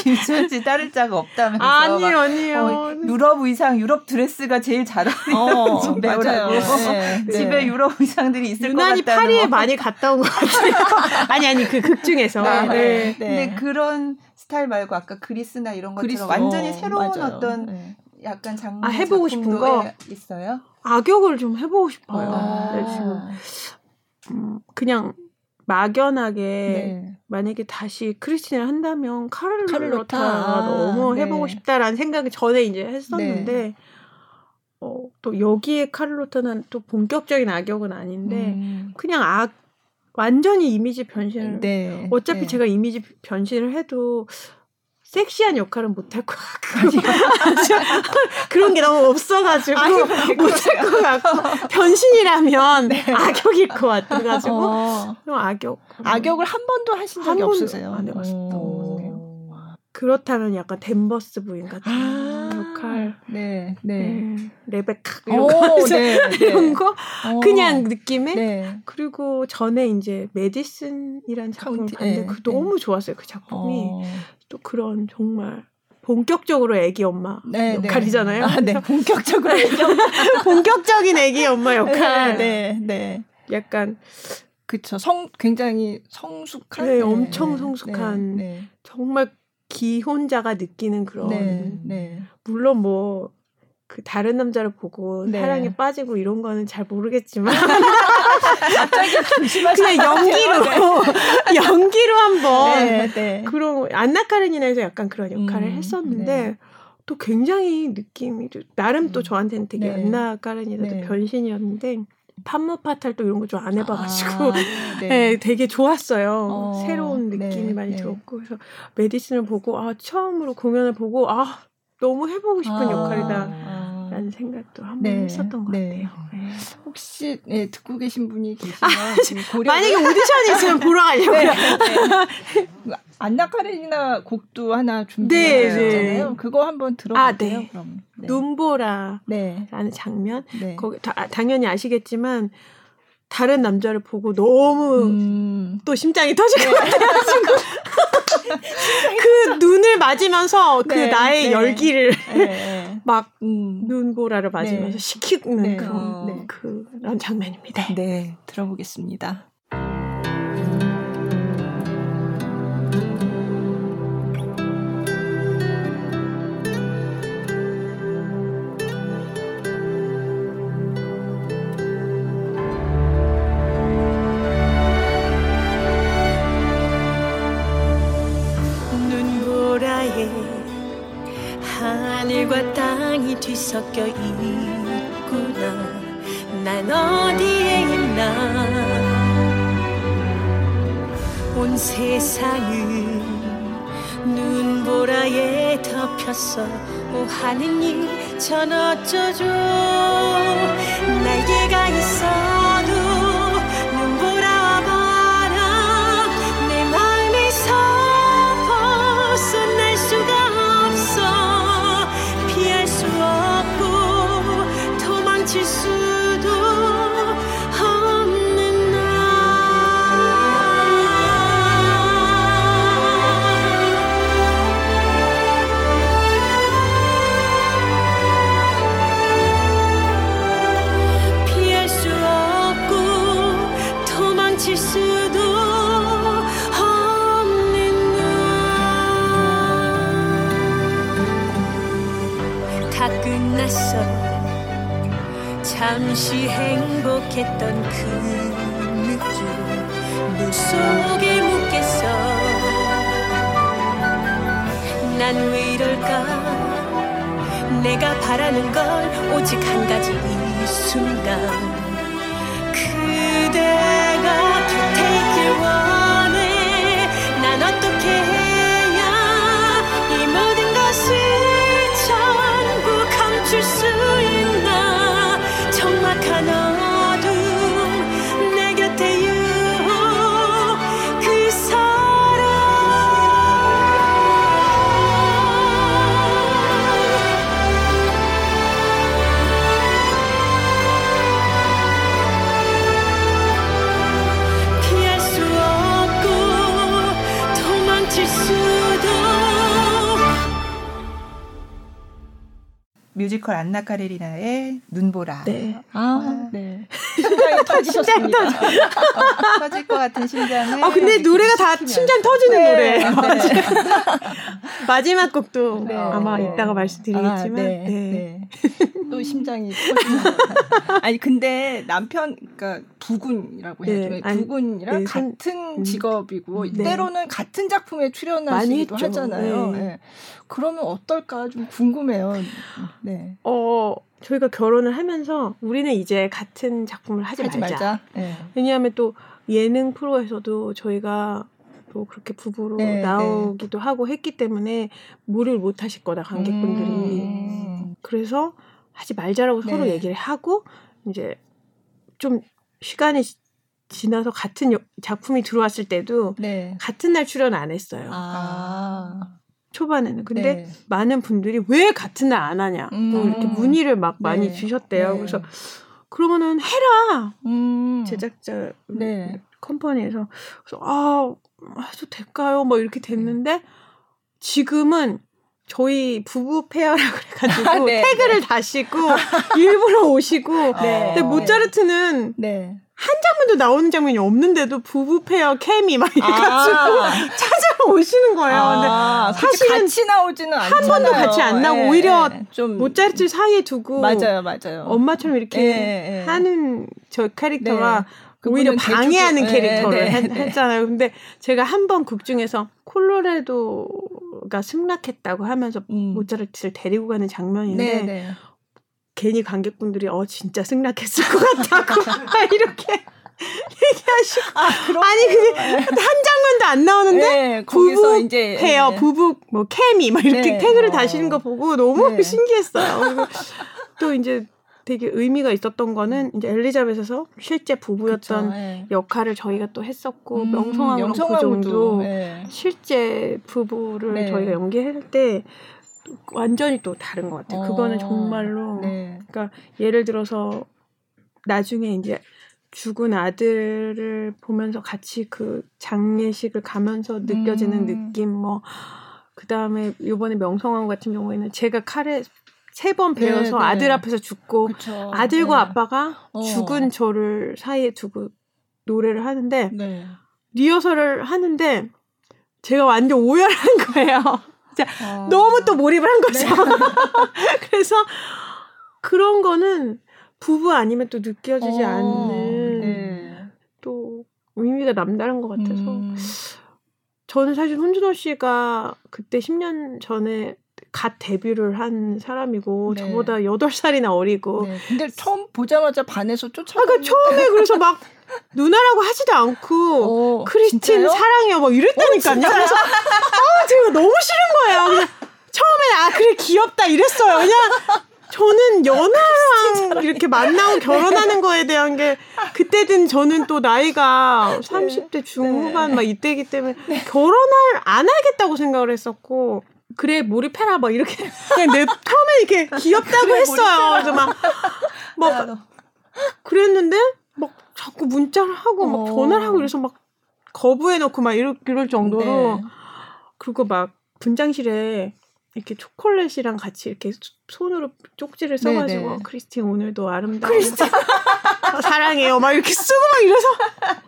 김수현씨 따를 자가 없다면서 아니요 아니요. 어, 유럽 의상 유럽 드레스가 제일 잘 어울리는 어, 배우라고 네, 네. 집에 유럽 의상들이 있을 것 같다는 유난히 파리에 많이 갔다 온 것 같아요. 아니 아니 그 극 중에서. 네, 네. 네. 근데 그런 스타일 말고 아까 그리스나 이런 것처럼 그리스, 완전히 새로운 맞아요. 어떤 네. 약간 장르 아, 해보고 싶은 거 있어요? 악역을 좀 해보고 싶어요. 아. 네, 지금 음, 그냥 막연하게 네. 만약에 다시 크리스틴을 한다면 카를로타, 카를로타. 너무 네. 해보고 싶다라는 생각을 전에 이제 했었는데 네. 어, 또 여기에 카를로타는 또 본격적인 악역은 아닌데 음. 그냥 악 완전히 이미지 변신을 네. 어차피 네. 제가 이미지 변신을 해도 섹시한 역할은 못할 것 같고 그런 게 너무 없어가지고 못할 것 같고 변신이라면 네. 악역일 것 같아가지고 어. 악역 악역을 한 번도 하신 적이 없으세요? 안 같아요. 그렇다면 약간 댄버스 부인 같은 아~ 역할, 네, 네, 네. 레베카 이런 오, 거, 네, 네. 이런 거 오. 그냥 느낌에 네. 그리고 전에 이제 메디슨이란 작품을 봤는데 네, 그 너무 좋았어요 그 작품이 어. 또 그런 정말 본격적으로 애기 엄마 네, 네. 역할이잖아요. 아, 네, 본격적으로 애기 엄마. 본격적인 애기 엄마 역할. 네, 네. 약간 그쵸. 성 굉장히 성숙한. 네, 엄청 성숙한. 네, 정말 기혼자가 느끼는 그런 네, 네. 물론 뭐 그 다른 남자를 보고 네. 사랑에 빠지고 이런 거는 잘 모르겠지만 갑자기 그냥 연기로 네. 연기로 한번 네, 네. 그런 안나 카렌이나에서 약간 그런 역할을 음, 했었는데 네. 또 굉장히 느낌이 나름 또 음. 저한테는 되게 안나 카렌이나도 변신이었는데 판무 파탈 또 이런 거 좀 안 해봐가지고 아, 네. 네. 되게 좋았어요. 어, 새로운 네, 느낌이 네, 많이 네. 들었고 그래서 메디슨을 보고 아 처음으로 공연을 보고 아 너무 해보고 싶은 아, 역할이다. 아. 라는 생각도 한번 네, 했었던 것 같아요. 네. 혹시 네, 듣고 계신 분이 계시면 아, 고려 만약에 오디션이 있으면 보러 가려고요. 안나 카레니나 곡도 하나 준비했잖아요. 네, 그거 한번 들어볼게요. 아, 네. 그럼. 네. 눈보라라는 네. 장면. 네. 거기 다, 당연히 아시겠지만 다른 남자를 보고 너무 음. 또 심장이 터질 것 같아가지고 그 눈을 맞으면서 그 네, 나의 네. 열기를 네. 막 음. 눈보라를 맞으면서 식히는 그런 어. 그런 장면입니다. 네, 들어보겠습니다. 섞여 있구나. 난 어디에 있나. 온 세상은 눈보라에 덮였어. 오 하느님 전 어쩌죠? 날개가 있어 잠시 행복했던 그 느낌 눈 속에 묻겠어. 난 왜 이럴까? 내가 바라는 건 오직 한 가지 이 순간 뮤지컬 안나 카레리나의 눈보라. 네. 아, 네. 심장이 터지셨습니다. 터질 것 같은 심장을. 아 근데 노래가 다. 심장 터지는 네. 노래예요. 네. 마지막 곡도 네. 아마 네. 이따가 말씀드리겠지만 아, 네. 네. 네. 또 심장이. 아니 근데 남편 그러니까 부군이라고 네. 해야죠. 아니, 부군이랑 네, 선- 같은 음. 직업이고 네. 때로는 같은 작품에 출연하시기도. 하잖아요. 네. 네. 그러면 어떨까 좀 궁금해요. 네. 어 저희가 결혼을 하면서 우리는 이제 같은 작품을 하지, 하지 말자. 말자. 네. 왜냐하면 또 예능 프로에서도 저희가 또 그렇게 부부로 네, 나오기도 하고 했기 때문에 무를 못 하실 거다 관객분들이. 음. 그래서 하지 말자라고 서로 네. 얘기를 하고 이제 좀 시간이 지- 지나서 같은 여- 작품이 들어왔을 때도 네. 같은 날 출연 안 했어요. 아. 초반에는. 근데 네. 많은 분들이 왜 같은 날 안 하냐. 뭐 음. 이렇게 문의를 막 많이 네. 주셨대요. 네. 그래서 그러면은 해라. 음. 제작자 네. company에서 그래서 아 해도 될까요? 뭐 이렇게 됐는데 지금은 저희 부부 pair라고 그래가지고 네, 태그를 다시고 일부러 오시고 네. 근데 모차르트는 네. 한 장면도 나오는 장면이 없는데도 부부 pair 케미 막 이래가지고 아. 찾아오시는 거예요. 아, 근데 사실은 같이 나오지는 않잖아요. 한 번도 같이 안 나오고 예, 오히려 예. 좀 모차르트 사이에 두고 맞아요, 맞아요. 엄마처럼 이렇게 예, 예. 하는 저 캐릭터가 그분은 오히려 방해하는 네, 캐릭터를 네, 했- 네. 했 잖아요. 근데 제가 한 번 극 중에서 콜로라도가 승낙했다고 하면서 음. 모차르트를 데리고 가는 장면인데 네, 네. 괜히 관객분들이 어 진짜 승낙했을 것 같다고 이렇게 얘기하시고 아, 니 그게 한 장면도 안 나오는데 네, 부부 이제 페어, 네. 부부 뭐 케미 막 이렇게 네. 태그를 어. 다시는 거 보고 너무 네. 신기했어요. 또 이제 되게 의미가 있었던 거는 이제 엘리자벳에서 실제 부부였던 그쵸, 예. 역할을 저희가 또 했었고 음, 명성황후랑 그 정도 예. 실제 부부를 네. 저희가 연기할 때 완전히 또 다른 것 같아요. 그거는 어, 정말로 네. 그러니까 예를 들어서 나중에 이제 죽은 아들을 보면서 같이 그 장례식을 가면서 느껴지는 음. 느낌 뭐 그다음에 요번에 명성황후 같은 경우에는 제가 칼에 세번 네, 베어서 네. 아들 앞에서 죽고 그쵸. 아들과 네. 아빠가 어. 죽은 저를 사이에 두고 노래를 하는데 네. 리허설을 하는데 제가 완전 오열한 거예요. 어. 너무 또 몰입을 한 거죠. 네. 그래서 그런 거는 부부 아니면 또 느껴지지 어, 않는 네. 또 의미가 남다른 것 같아서 음. 저는 사실 손준호 씨가 그때 10년 전에 갓 데뷔를 한 사람이고 네. 저보다 8살이나 어리고. 네. 근데 처음 보자마자 반해서 쫓아. 아, 그 처음에 그래서 막 누나라고 하지도 않고 어, 크리스틴 진짜요? 사랑해요 막 이랬다니까요. 어, 그래서 아, 제가 너무 싫은 거예요. 그냥 처음에 아 그래 귀엽다 이랬어요. 그냥 저는 연하랑 이렇게 만나고 결혼하는 거에 대한 게 그때든 저는 또 나이가 30대 중후반 네. 막 이때기 때문에 네. 결혼을 안 하겠다고 생각을 했었고 그래 몰입해라 막 이렇게 그냥 내 처음에 이렇게 귀엽다고 그래, 했어요. 그래서 막 막 그랬는데 막 자꾸 문자를 하고 막 어. 전화를 하고 그래서 막 거부해놓고 막 이럴, 이럴 정도로 네. 그리고 막 분장실에 이렇게 초콜릿이랑 같이 이렇게 손으로 쪽지를 써가지고 네네. 크리스틴 오늘도 아름다워. 크리스틴 사랑해요. 막 이렇게 쓰고 막 이래서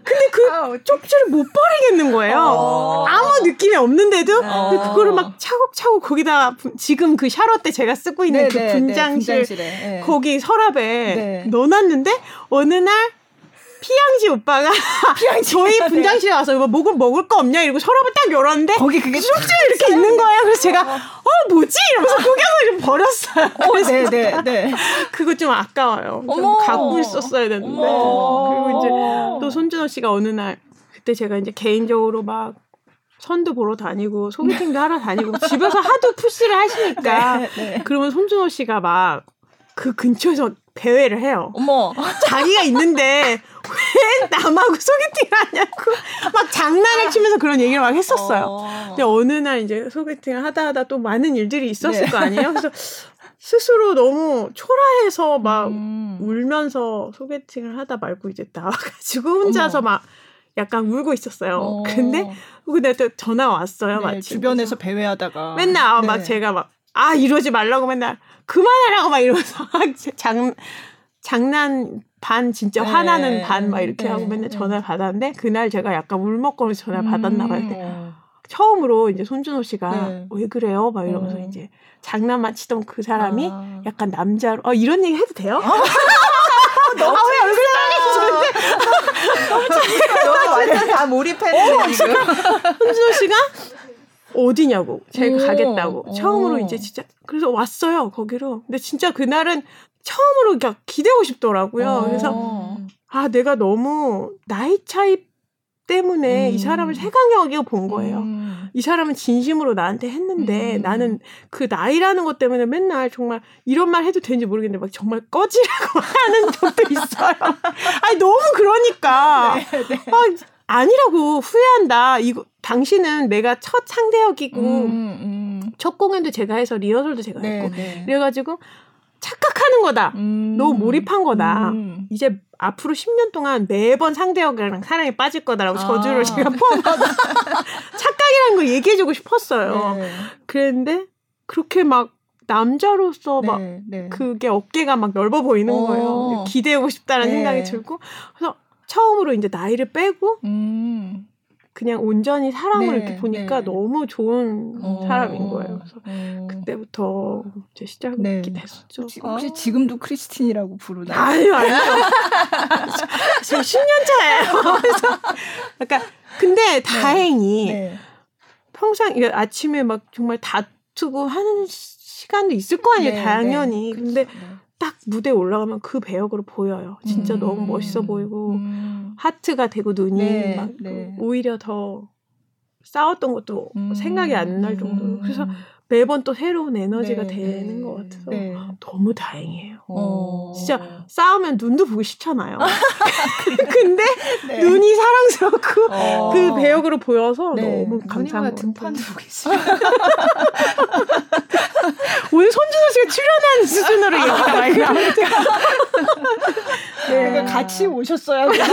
근데 그 아, 쪽지를 못 버리겠는 거예요. 어. 아무 느낌이 없는데도 어. 근데 그거를 막 차곡차곡 거기다 지금 그 샤롯 때 제가 쓰고 있는 네네, 그 분장실 네, 거기 서랍에 네. 넣어놨는데 어느 날 피양지 오빠가 피양지 저희 분장실에 와서 뭐 먹을 먹을 거 없냐 이러고 서랍을 딱 열었는데 거기 그게 쪽지 이렇게 있는 거예요. 그래서 제가 어, 어 뭐지 이러면서 구겨서 좀 버렸어요. 어, 네네 네, 네. 그거 좀 아까워요. 좀 갖고 있었어야 됐는데 그리고 이제 또 손준호 씨가 어느 날 그때 제가 이제 개인적으로 막 선도 보러 다니고 소개팅도 하러 다니고 집에서 하도 푸시를 하시니까 네, 네. 그러면 손준호 씨가 막 그 근처에서 배회를 해요. 어머. 자기가 있는데 왜 남하고 소개팅을 하냐고 막 장난을 치면서 그런 얘기를 막 했었어요. 어. 근데 어느 날 이제 소개팅을 하다 하다 또 많은 일들이 있었을 네. 거 아니에요? 그래서 스스로 너무 초라해서 막 음. 울면서 소개팅을 하다 말고 이제 나와가지고 혼자서 어머. 막 약간 울고 있었어요. 어. 근데 근데 또 전화 왔어요. 네, 마침 주변에서 배회하다가 맨날 네. 막 제가 막 아 이러지 말라고 맨날 그만하라고 막 이러면서 장 장난 반 진짜 네. 화나는 반 막 이렇게 네. 하고 맨날 네. 전화 받았는데 그날 제가 약간 울먹거리면서 전화 를 받았나 봐요. 음. 처음으로 이제 손준호 씨가 네. 왜 그래요? 막 이러면서 음. 이제 장난만 치던 그 사람이 아. 약간 남자로 어 이런 얘기 해도 돼요? 아, 너무 아, 왜 얼굴 빨개지는데? 너무 재밌어. 완전 다 몰입했는데 어, 지금. 손준호 씨가 어디냐고 제가 오. 가겠다고 처음으로 이제 진짜 그래서 왔어요 거기로 근데 진짜 그날은 처음으로 그러니까 기대고 싶더라고요. 어. 그래서 아 내가 너무 나이 차이 때문에 음. 이 사람을 세강에 여기고 본 거예요. 음. 이 사람은 진심으로 나한테 했는데 음. 나는 그 나이라는 것 때문에 맨날 정말 이런 말 해도 되는지 모르겠는데 막 정말 꺼지라고 하는 적도 있어요. 아니 너무 그러니까 네, 네. 아, 아니라고 후회한다. 이거 당신은 내가 첫 상대역이고 음, 음. 첫 공연도 제가 해서 리허설도 제가 네, 했고 네. 그래가지고 착각하는 거다. 음. 너무 몰입한 거다. 음. 이제 앞으로 10년 동안 매번 상대역이랑 사랑에 빠질 거다라고 아. 저주를 제가 포함하다. 착각이라는 걸 얘기해주고 싶었어요. 네. 그랬는데 그렇게 막 남자로서 네, 막 네. 그게 어깨가 막 넓어 보이는 오. 거예요. 기대하고 싶다는 네. 생각이 들고 그래서 처음으로 이제 나이를 빼고 음. 그냥 온전히 사람을 네, 이렇게 보니까 네. 너무 좋은 어, 사람인 거예요. 그래서 어. 그때부터 이제 시작이 네. 됐었죠. 혹시, 혹시 아. 지금도 크리스틴이라고 부르나요? 아유, 아니요. 지금 10년 차예요. 그래서 약간 근데 네. 다행히 네. 평상 아침에 막 정말 다투고 하는 시간도 있을 거 아니에요, 네, 당연히. 근데 딱 무대에 올라가면 그 배역으로 보여요. 진짜 음. 너무 멋있어 보이고 음. 하트가 되고 눈이 네, 막 네. 오히려 더 싸웠던 것도 음. 생각이 안 날 정도로 그래서 매번 또 새로운 에너지가 네, 되는 네, 것 같아서 네. 너무 다행이에요. 어. 진짜 싸우면 눈도 보기 싫잖아요. 근데 네. 눈이 사랑스럽고 어. 그 배역으로 보여서 네. 너무 감사한 것 등판도 보기 싫어. 오늘 손준호 씨가 출연한 수준으로 얘기가 많이 나오니까. 네. 그 같이 오셨어야 그런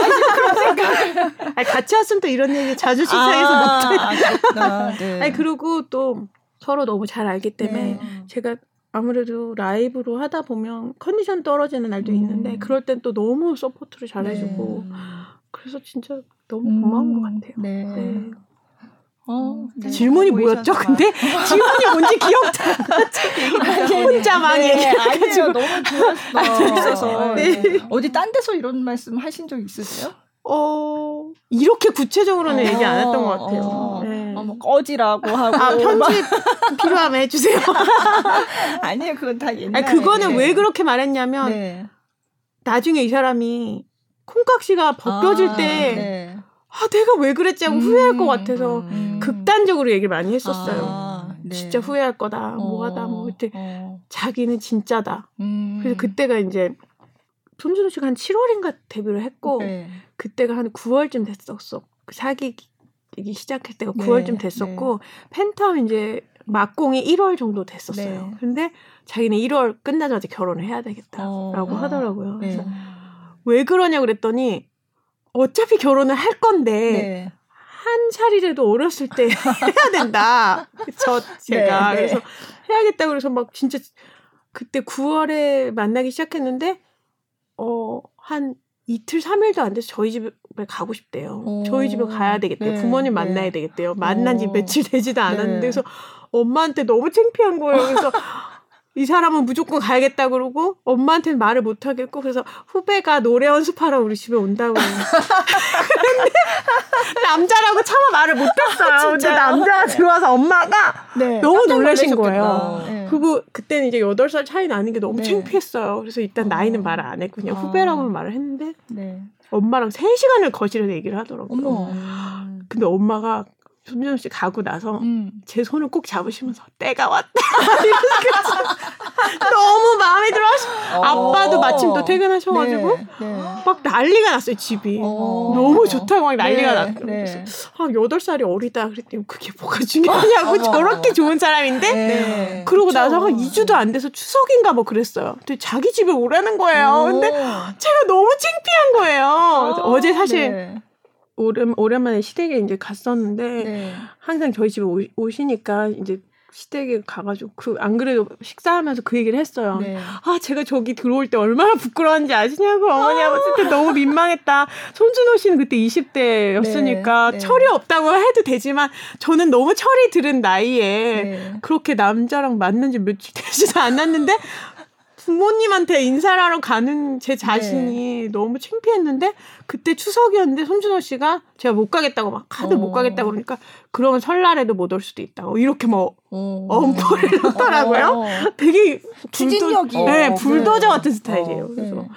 생각. 아니, 같이 왔으면 또 이런 얘기 자주 시상에서 아, 못해. 아, 네. 아니 그리고 또 서로 너무 잘 알기 때문에 네. 제가 아무래도 라이브로 하다 보면 컨디션 떨어지는 날도 음. 있는데 그럴 땐 또 너무 support를 잘 해주고 네. 그래서 진짜 너무 고마운 음. 것 같아요. 네. 네. 어, 네. 질문이 뭐였죠? 근데 질문이 뭔지 기억도 혼자 막 네, 얘기해가지고 너무 좋았어. 네. 어디 딴 데서 이런 말씀 하신 적 있으세요? 어, 이렇게 구체적으로는 어, 얘기 안 했던 것 같아요. 어, 네. 어, 어, 뭐 꺼지라고 하고 아 편집 필요하면 해주세요. 아니요, 그건 다 옛날. 아니 그거는 네. 왜 그렇게 말했냐면 네. 나중에 이 사람이 콩깍지가 벗겨질 아, 때. 네. 아, 내가 왜 그랬지 하고 음, 후회할 것 같아서 음. 극단적으로 얘기를 많이 했었어요. 아, 네. 진짜 후회할 거다, 어, 뭐하다, 뭐, 그때 어. 자기는 진짜다. 음. 그래서 그때가 이제 손준호 씨가 한 7월인가 데뷔를 했고, 네. 그때가 한 9월쯤 됐었어. 그 사귀기 시작할 때가 9월쯤 됐었고, 네. 팬텀 이제 막공이 1월 정도 됐었어요. 네. 근데 자기는 1월 끝나자마자 결혼을 해야 되겠다라고 어. 하더라고요. 네. 그래서 왜 그러냐 그랬더니 어차피 결혼을 할 건데 네. 한 살이라도 어렸을 때 해야 된다. 저 제가 네, 네. 그래서 해야겠다 그래서 막 진짜 그때 9월에 만나기 시작했는데 어한 이틀 3일도 안 돼서 저희 집 에 가고 싶대요. 오, 저희 집에 가야 되겠대요. 네, 부모님 만나야 네. 되겠대요. 만난 지 며칠 되지도 않았는데 그래서 엄마한테 너무 창피한 거예요. 그래서 이 사람은 무조건 가야겠다 그러고 엄마한테는 말을 못 하겠고 그래서 후배가 노래 연습하러 우리 집에 온다고 그런데 남자라고 차마 말을 못 했어요. 근데 남자가 들어와서 엄마가 네, 너무 놀라신 거예요. 네. 그리고 그때는 이제 8살 차이 나는 게 너무 네. 창피했어요. 그래서 일단 나이는 어. 말을 안 했고 그냥 아. 후배라고 말을 했는데 네. 엄마랑 3시간을 거실에서 얘기를 하더라고요. 어머. 근데 엄마가 손준호 씨 가고 나서 음. 제 손을 꼭 잡으시면서 때가 왔다. 너무 마음에 들어 하시. 어. 아빠도 마침 또 퇴근하셔가지고 네, 네. 막 난리가 났어요 집이. 어. 너무 좋다고 막 난리가 네, 났어요. 네. 그래서 아 여덟 살이 어리다 그랬더니 그게 뭐가 중요하냐고 저렇게 좋은 사람인데. 네. 그러고 그쵸. 나서 한 2주도 안 돼서 추석인가 뭐 그랬어요. 근데 자기 집에 오라는 거예요. 오. 근데 제가 너무 창피한 거예요. 어, 어제 사실. 네. 오랜, 오랜만에 시댁에 이제 갔었는데 네. 항상 저희 집에 오, 오시니까 이제 시댁에 가가지고 그 안 그래도 식사하면서 그 얘기를 했어요. 네. 아 제가 저기 들어올 때 얼마나 부끄러웠는지 아시냐고 어머니 아버지 때 너무 민망했다. 손준호 씨는 그때 20대였으니까 네. 네. 철이 없다고 해도 되지만 저는 너무 철이 들은 나이에 네. 그렇게 남자랑 만난 지 며칠 되지도 않았는데 부모님한테 인사를 하러 가는 제 자신이 네. 너무 창피했는데 그때 추석이었는데 손준호 씨가 제가 못 가겠다고 막 카드 어. 못 가겠다고 그러니까 그러면 설날에도 못 올 수도 있다고 이렇게 뭐 어. 엄포를 놓더라고요. 어. 되게 추진력이 네, 불도저 같은 스타일이에요. 어, 그래서 네.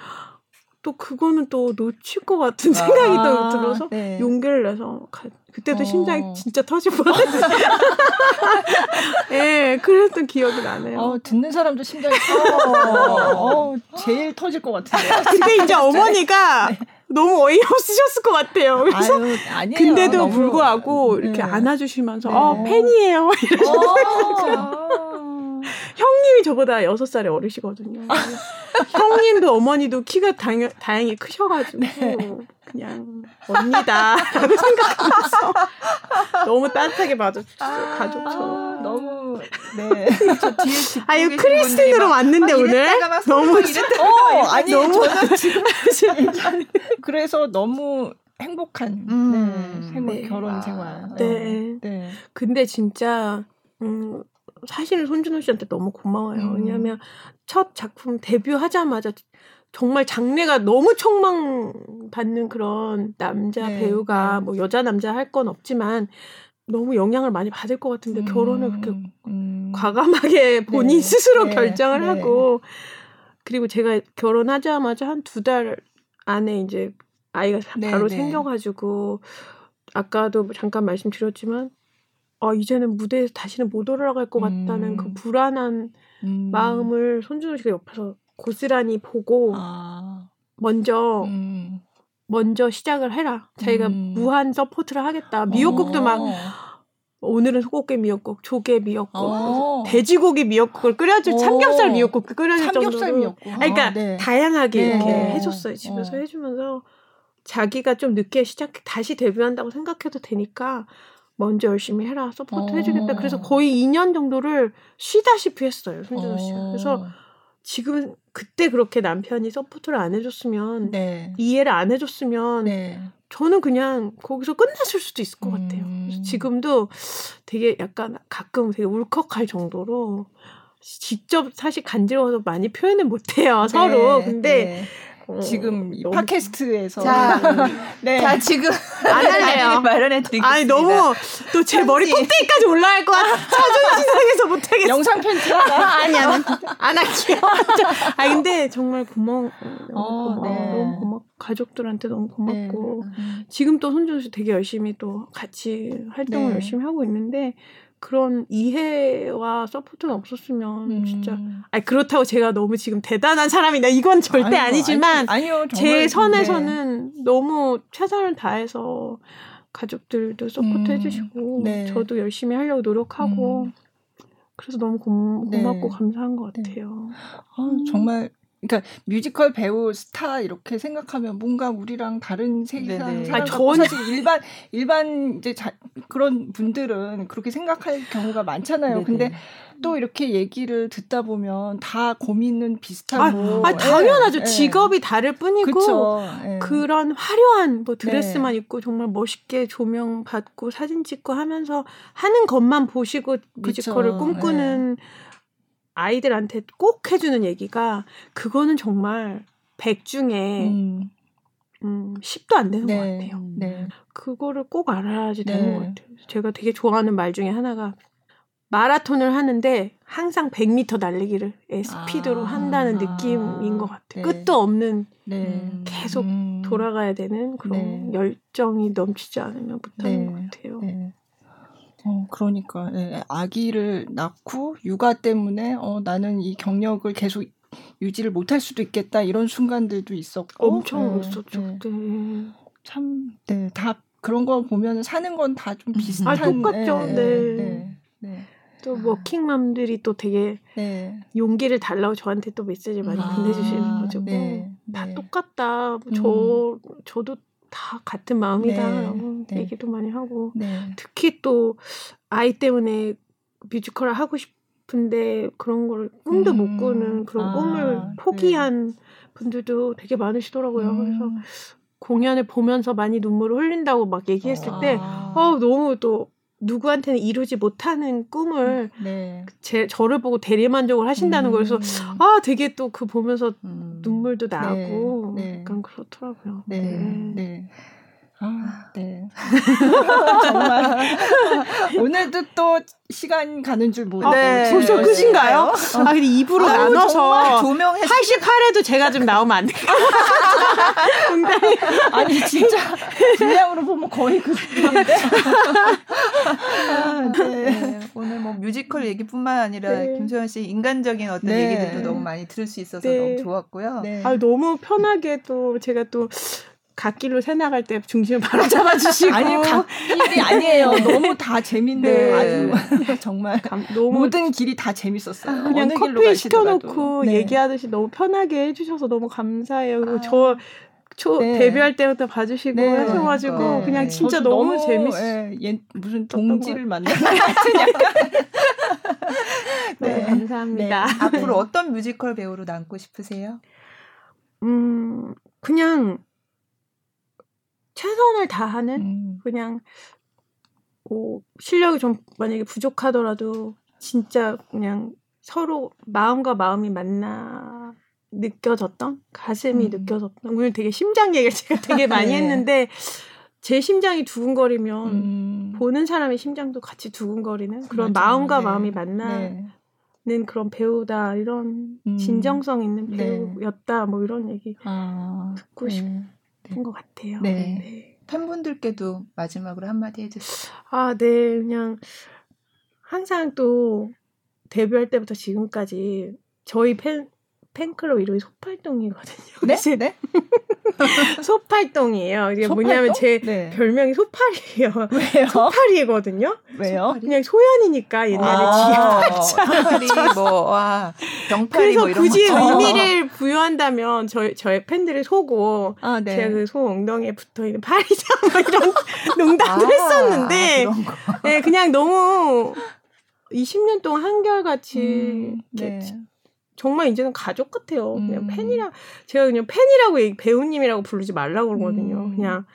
또 그거는 또 놓칠 것 같은 생각이 아, 또 들어서 네. 용기를 내서 가, 그때도 어. 심장이 진짜 터질 뻔했어요. 예, 네, 그랬던 기억이 나네요. 어, 듣는 사람도 심장이 터져. 어, 제일 터질 것 같은데. 근데 이제 어머니가 네. 너무 어이없으셨을 것 같아요. 그래서 아유, 아니에요. 근데도 너무, 불구하고 이렇게 네. 안아주시면서 네. 어 팬이에요 이러셨어요. 형님이 저보다 6살이 어리시거든요. 형님도 어머니도 키가 당, 다행히 크셔가지고 네. 그냥 언니다 라고 생각하면서 너무 따뜻하게 봐줬어요. 아, 가족처럼. 너무 네. 저 뒤에 아유 크리스틴으로 왔는데 아, 오늘 너무 어, 아니 너무 저는 지금 그래서 너무 행복한 음, 네, 생활, 네. 결혼 생활. 네. 네. 근데 진짜 음, 사실 손준호 씨한테 너무 고마워요. 음. 왜냐하면 첫 작품 데뷔하자마자 정말 장래가 너무 촉망받는 그런 남자 네. 배우가 네. 뭐 여자 남자 할 건 없지만 너무 영향을 많이 받을 것 같은데 음. 결혼을 그렇게 음. 과감하게 본인 네. 스스로 네. 결정을 네. 하고 그리고 제가 결혼하자마자 한 두 달 안에 이제 아이가 네, 바로 생겨가지고 아까도 잠깐 말씀드렸지만 아 이제는 무대에서 다시는 못 올라갈 것 같다는 음. 그 불안한 음. 마음을 손준호 씨가 옆에서 고스란히 보고 아. 먼저 음. 먼저 시작을 해라. 자기가 음. 무한 support를 하겠다. 미역국도 막 어. 오늘은 소고기 미역국, 조개 미역국, 어. 돼지고기 미역국을 끓여줄 오. 삼겹살 미역국 끓여줄 삼겹살 정도로. 미역국. 아, 그러니까 아, 네. 다양하게 네. 이렇게 해줬어요. 집에서 어. 해주면서 자기가 좀 늦게 시작 다시 데뷔한다고 생각해도 되니까 먼저 열심히 해라 support 어. 해주겠다. 그래서 거의 2년 정도를 쉬다시피 했어요 손준호 씨가. 어. 그래서 지금 그때 그렇게 남편이 support를 안 해줬으면 네. 이해를 안 해줬으면 네. 저는 그냥 거기서 끝났을 수도 있을 것 같아요. 음. 지금도 되게 약간 가끔 되게 울컥할 정도로 직접 사실 간지러워서 많이 표현을 못해요 서로. 네. 근데 네. 어, 지금 이 팟캐스트에서 자, 네. 자 지금 안 할래요. 마련해 드리겠습니다. 아니 너무 또 제 머리 꼭대기까지 올라갈 것 같아. 자존심 상해서 못 하겠어. 영상 편집하다. 아니 안, 안 할게요. 아 근데 정말 고마워. 너무 어, 고마워. 네. 너무 고맙. 가족들한테 너무 고맙고 네. 음. 지금 또 손준호 씨 되게 열심히 또 같이 활동을 네. 열심히 하고 있는데 그런 이해와 support가 없었으면 음. 진짜 아니 그렇다고 제가 너무 지금 대단한 사람이다 이건 절대 아니요, 아니지만 아니, 아니 요, 제 선에서는 네. 너무 최선을 다해서 가족들도 support 음. 해주시고 네. 저도 열심히 하려고 노력하고 음. 그래서 너무 고, 고맙고 네. 감사한 것 네. 같아요. 아, 정말 그러니까 뮤지컬 배우 스타 이렇게 생각하면 뭔가 우리랑 다른 세상 사람 사실 일반 일반 이제 자, 그런 분들은 그렇게 생각할 경우가 많잖아요. 네네. 근데 또 이렇게 얘기를 듣다 보면 다 고민은 비슷하고 아, 아 당연하죠. 예, 직업이 예. 다를 뿐이고 예. 그런 화려한 뭐 드레스만 네. 입고 정말 멋있게 조명 받고 사진 찍고 하면서 하는 것만 보시고 뮤지컬을 그쵸. 꿈꾸는 예. 아이들한테 꼭 해주는 얘기가 그거는 정말 백 중에 음. 음, 10도 안 되는 네. 것 같아요. 네. 그거를 꼭 알아야지 되는 네. 것 같아요. 제가 되게 좋아하는 말 중에 하나가 마라톤을 하는데 항상 100m 달리기를 스피드로 아, 한다는 느낌인 것 같아요. 네. 끝도 없는 네. 계속 음. 돌아가야 되는 그런 네. 열정이 넘치지 않으면 못하는 것 같아요. 어, 그러니까 예, 아기를 낳고 육아 때문에 어, 나는 이 경력을 계속 유지를 못할 수도 있겠다 이런 순간들도 있었고 엄청 네, 있었죠. 네. 네. 참, 네, 다 그런 거 보면 사는 건 다좀 음. 비슷한. 아, 똑같죠. 네. 네. 네. 네. 또 워킹맘들이 또 되게 네. 용기를 달라고 저한테 또 메시지 많이 아, 보내주시는 거죠. 네. 다 똑같다. 음. 저 저도 다 같은 마음이다라고 네, 네. 얘기도 많이 하고 네. 특히 또 아이 때문에 뮤지컬을 하고 싶은데 그런 걸 꿈도 음. 못 꾸는 그런 아, 꿈을 네. 포기한 분들도 되게 많으시더라고요. 음. 그래서 공연을 보면서 많이 눈물을 흘린다고 막 얘기했을 아. 때, 어, 너무 또 누구한테는 이루지 못하는 꿈을 네. 제 저를 보고 대리만족을 하신다는 음. 거여서 아 되게 또 그 보면서 음. 눈물도 나고 네. 네. 약간 그렇더라고요. 네. 네. 네. 아, 네. 정말 오늘도 또 시간 가는 줄 모르고 네. 벌써 끝인가요? 어. 아 근데 입으로 아, 나눠서 조명해 88회도 제가 좀 나오면 안 돼요? 아니 진짜 분량으로 보면 거의 그인데 아, 네. 네. 오늘 뭐 뮤지컬 얘기뿐만 아니라 네. 김소연 씨 인간적인 어떤 네. 얘기들도 너무 많이 들을 수 있어서 네. 너무 좋았고요. 네. 아 너무 편하게 또 제가 또 갓길로 새 나갈 때 중심을 바로 잡아주시고 아니 갓길이 아니에요. 너무 다 재밌네요. 네. 아주 정말 감, 너무 모든 길이 다 재밌었어요. 그냥 커피 시켜놓고 네. 얘기하듯이 너무 편하게 해주셔서 너무 감사해요. 그리고 아. 저 초, 네. 데뷔할 때부터 봐주시고 네. 하셔가지고 네. 그냥 진짜 너무, 너무 재밌. 예, 무슨 동지를 만난 같은 약간. 네, 감사합니다. 네. 앞으로 어떤 뮤지컬 배우로 남고 싶으세요? 음, 그냥 최선을 다하는 음. 그냥 뭐 실력이 좀 만약에 부족하더라도 진짜 그냥 서로 마음과 마음이 만나 느껴졌던 가슴이 음. 느껴졌던 오늘 되게 심장 얘기를 제가 되게 많이 네. 했는데 제 심장이 두근거리면 음. 보는 사람의 심장도 같이 두근거리는 그런 맞아. 마음과 네. 마음이 만나는 네. 그런 배우다 이런 음. 진정성 있는 네. 배우였다 뭐 이런 얘기 아, 듣고 싶 네. 네. 것 같아요. 네. 네. 팬분들께도 마지막으로 한마디 해주세요. 아, 네. 그냥 항상 또 데뷔할 때부터 지금까지 저희 팬, 팬클럽 이름이 소팔동이거든요. 네? 네? 소팔동이에요. 이게 소팔동? 뭐냐면 제 네. 별명이 소팔이에요. 왜요? 소팔이거든요. 왜요? 그냥 소연이니까 옛날에 아, 지팔이 뭐, 와, 병팔이 그래서 뭐 굳이 거. 의미를 부여한다면 저희, 저의 팬들을 속고 아, 네. 제가 그 소 엉덩이에 붙어 있는 파리장 뭐 이런 농담도 아, 했었는데 네, 그냥 너무 20년 동안 한결같이 음, 네. 정말 이제는 가족 같아요. 그냥 음. 팬이라 제가 그냥 팬이라고 얘기, 배우님이라고 부르지 말라고 그러거든요. 음. 그냥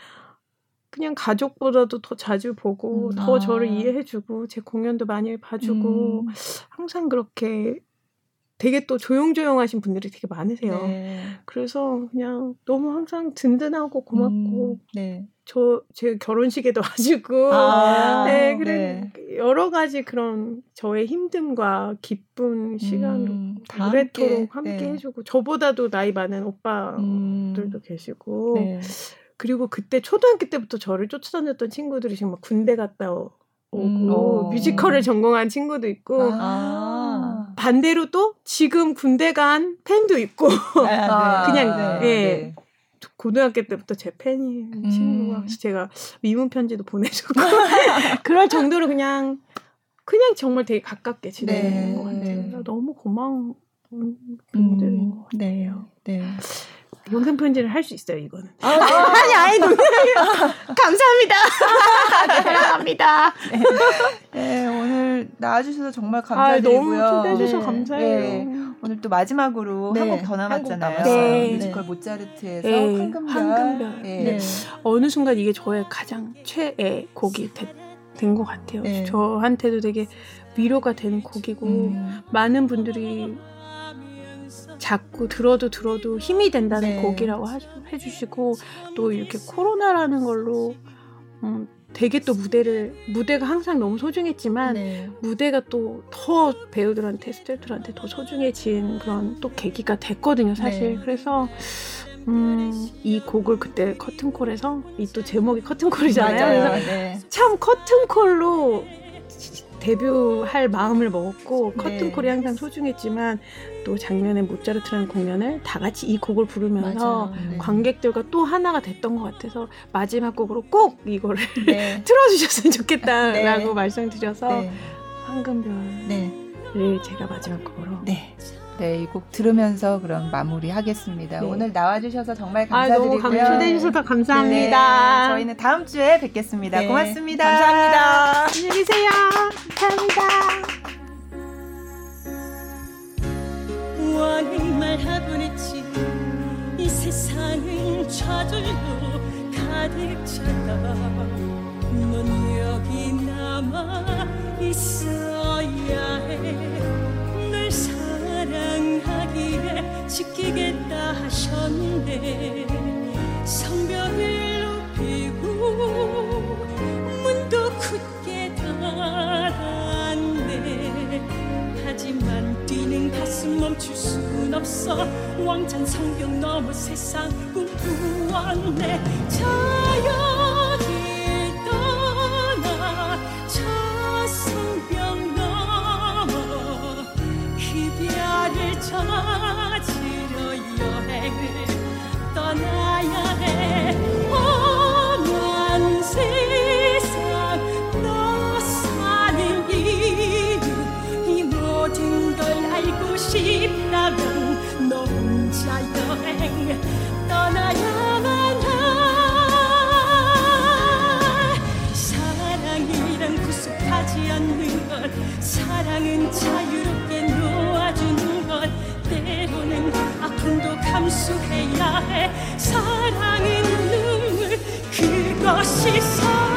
그냥 가족보다도 더 자주 보고 음. 더 아. 저를 이해해주고 제 공연도 많이 봐주고 음. 항상 그렇게 되게 또 조용조용하신 분들이 되게 많으세요. 네. 그래서 그냥 너무 항상 든든하고 고맙고 음, 네. 저제 결혼식에도 와주고 아, 네 그래 네. 여러 가지 그런 저의 힘듦과 기쁜 시간을 음, 오래도록 함께, 함께 네. 해주고 저보다도 나이 많은 오빠들도 음, 계시고 네. 그리고 그때 초등학교 때부터 저를 쫓아다녔던 친구들이 지금 막 군대 갔다 오고 음, 어. 뮤지컬을 전공한 친구도 있고 아. 반대로 또 지금 군대 간 팬도 있고 아, 그냥 네, 예. 네. 고등학교 때부터 제 팬인 음. 친구가 제가 미문 편지도 보내주고 그럴 정도로 그냥 그냥 정말 되게 가깝게 지내는 네. 것 같아요. 네. 너무 고마운 분들인 음, 것 같아요. 네. 네. 영상 편지를 할 수 있어요, 이거는. 아, 아니, 아니, 농담이에요. 감사합니다. 네, 사랑합니다. 네, 네, 오늘 나와주셔서 정말 감사드리고요. 아, 너무 초대해주셔서 네, 감사해요. 네. 오늘 또 마지막으로 네. 한곡 더 남았잖아요. 네. 뮤지컬 모차르트에서 네. 황금별. 황금별. 네. 어느 순간 이게 저의 가장 최애 곡이 된 것 같아요. 저한테도 되게 위로가 되는 곡이고 음. 많은 분들이 자꾸 들어도 들어도 힘이 된다는 네. 곡이라고 하, 해주시고 또 이렇게 코로나라는 걸로 음, 되게 또 무대를 무대가 항상 너무 소중했지만 네. 무대가 또 더 배우들한테 스태프들한테 더 소중해진 그런 또 계기가 됐거든요 사실 네. 그래서 음, 이 곡을 그때 커튼콜에서 이 또 제목이 커튼콜이잖아요. 그래서 네. 참 커튼콜로 데뷔할 마음을 먹었고 네. 커튼콜이 항상 소중했지만 또 작년에 모차르트라는 공연을 다 같이 이 곡을 부르면서 네. 관객들과 또 하나가 됐던 것 같아서 마지막 곡으로 꼭 이거를 네. 틀어주셨으면 좋겠다라고 네. 말씀드려서 네. 황금별을 제가 마지막 곡으로 네. 네, 이 곡 들으면서 그럼 마무리하겠습니다. 네. 오늘 나와주셔서 정말 감사드리고요. 아, 초대해 주셔서 감사합니다. 네, 저희는 다음 주에 뵙겠습니다. 네, 고맙습니다. 감사합니다. 안녕히 계세요. 감사합니다. 왕은 말하곤 했지 이 세상은 좌절로 가득 찼다 넌 여기 남아 있어야 사랑 하기에 지키겠다 하셨네 성벽을 높이고 문도 굳게 닫았네 하지만 뛰는 가슴 멈출 순 없어 왕찬 성벽 넘어 세상 꿈꾸었네. 자연 찾으려 여행을 떠나야 해. 험한 세상 너 사는 이유 이 모든 걸 알고 싶다면 너 혼자 여행 떠나야만 해. 사랑이란 구속하지 않는 것 사랑은 자유롭게 놓 아주는 것 때로는 아픔도 감수해야 해. 사랑은 눈물 그것이 사랑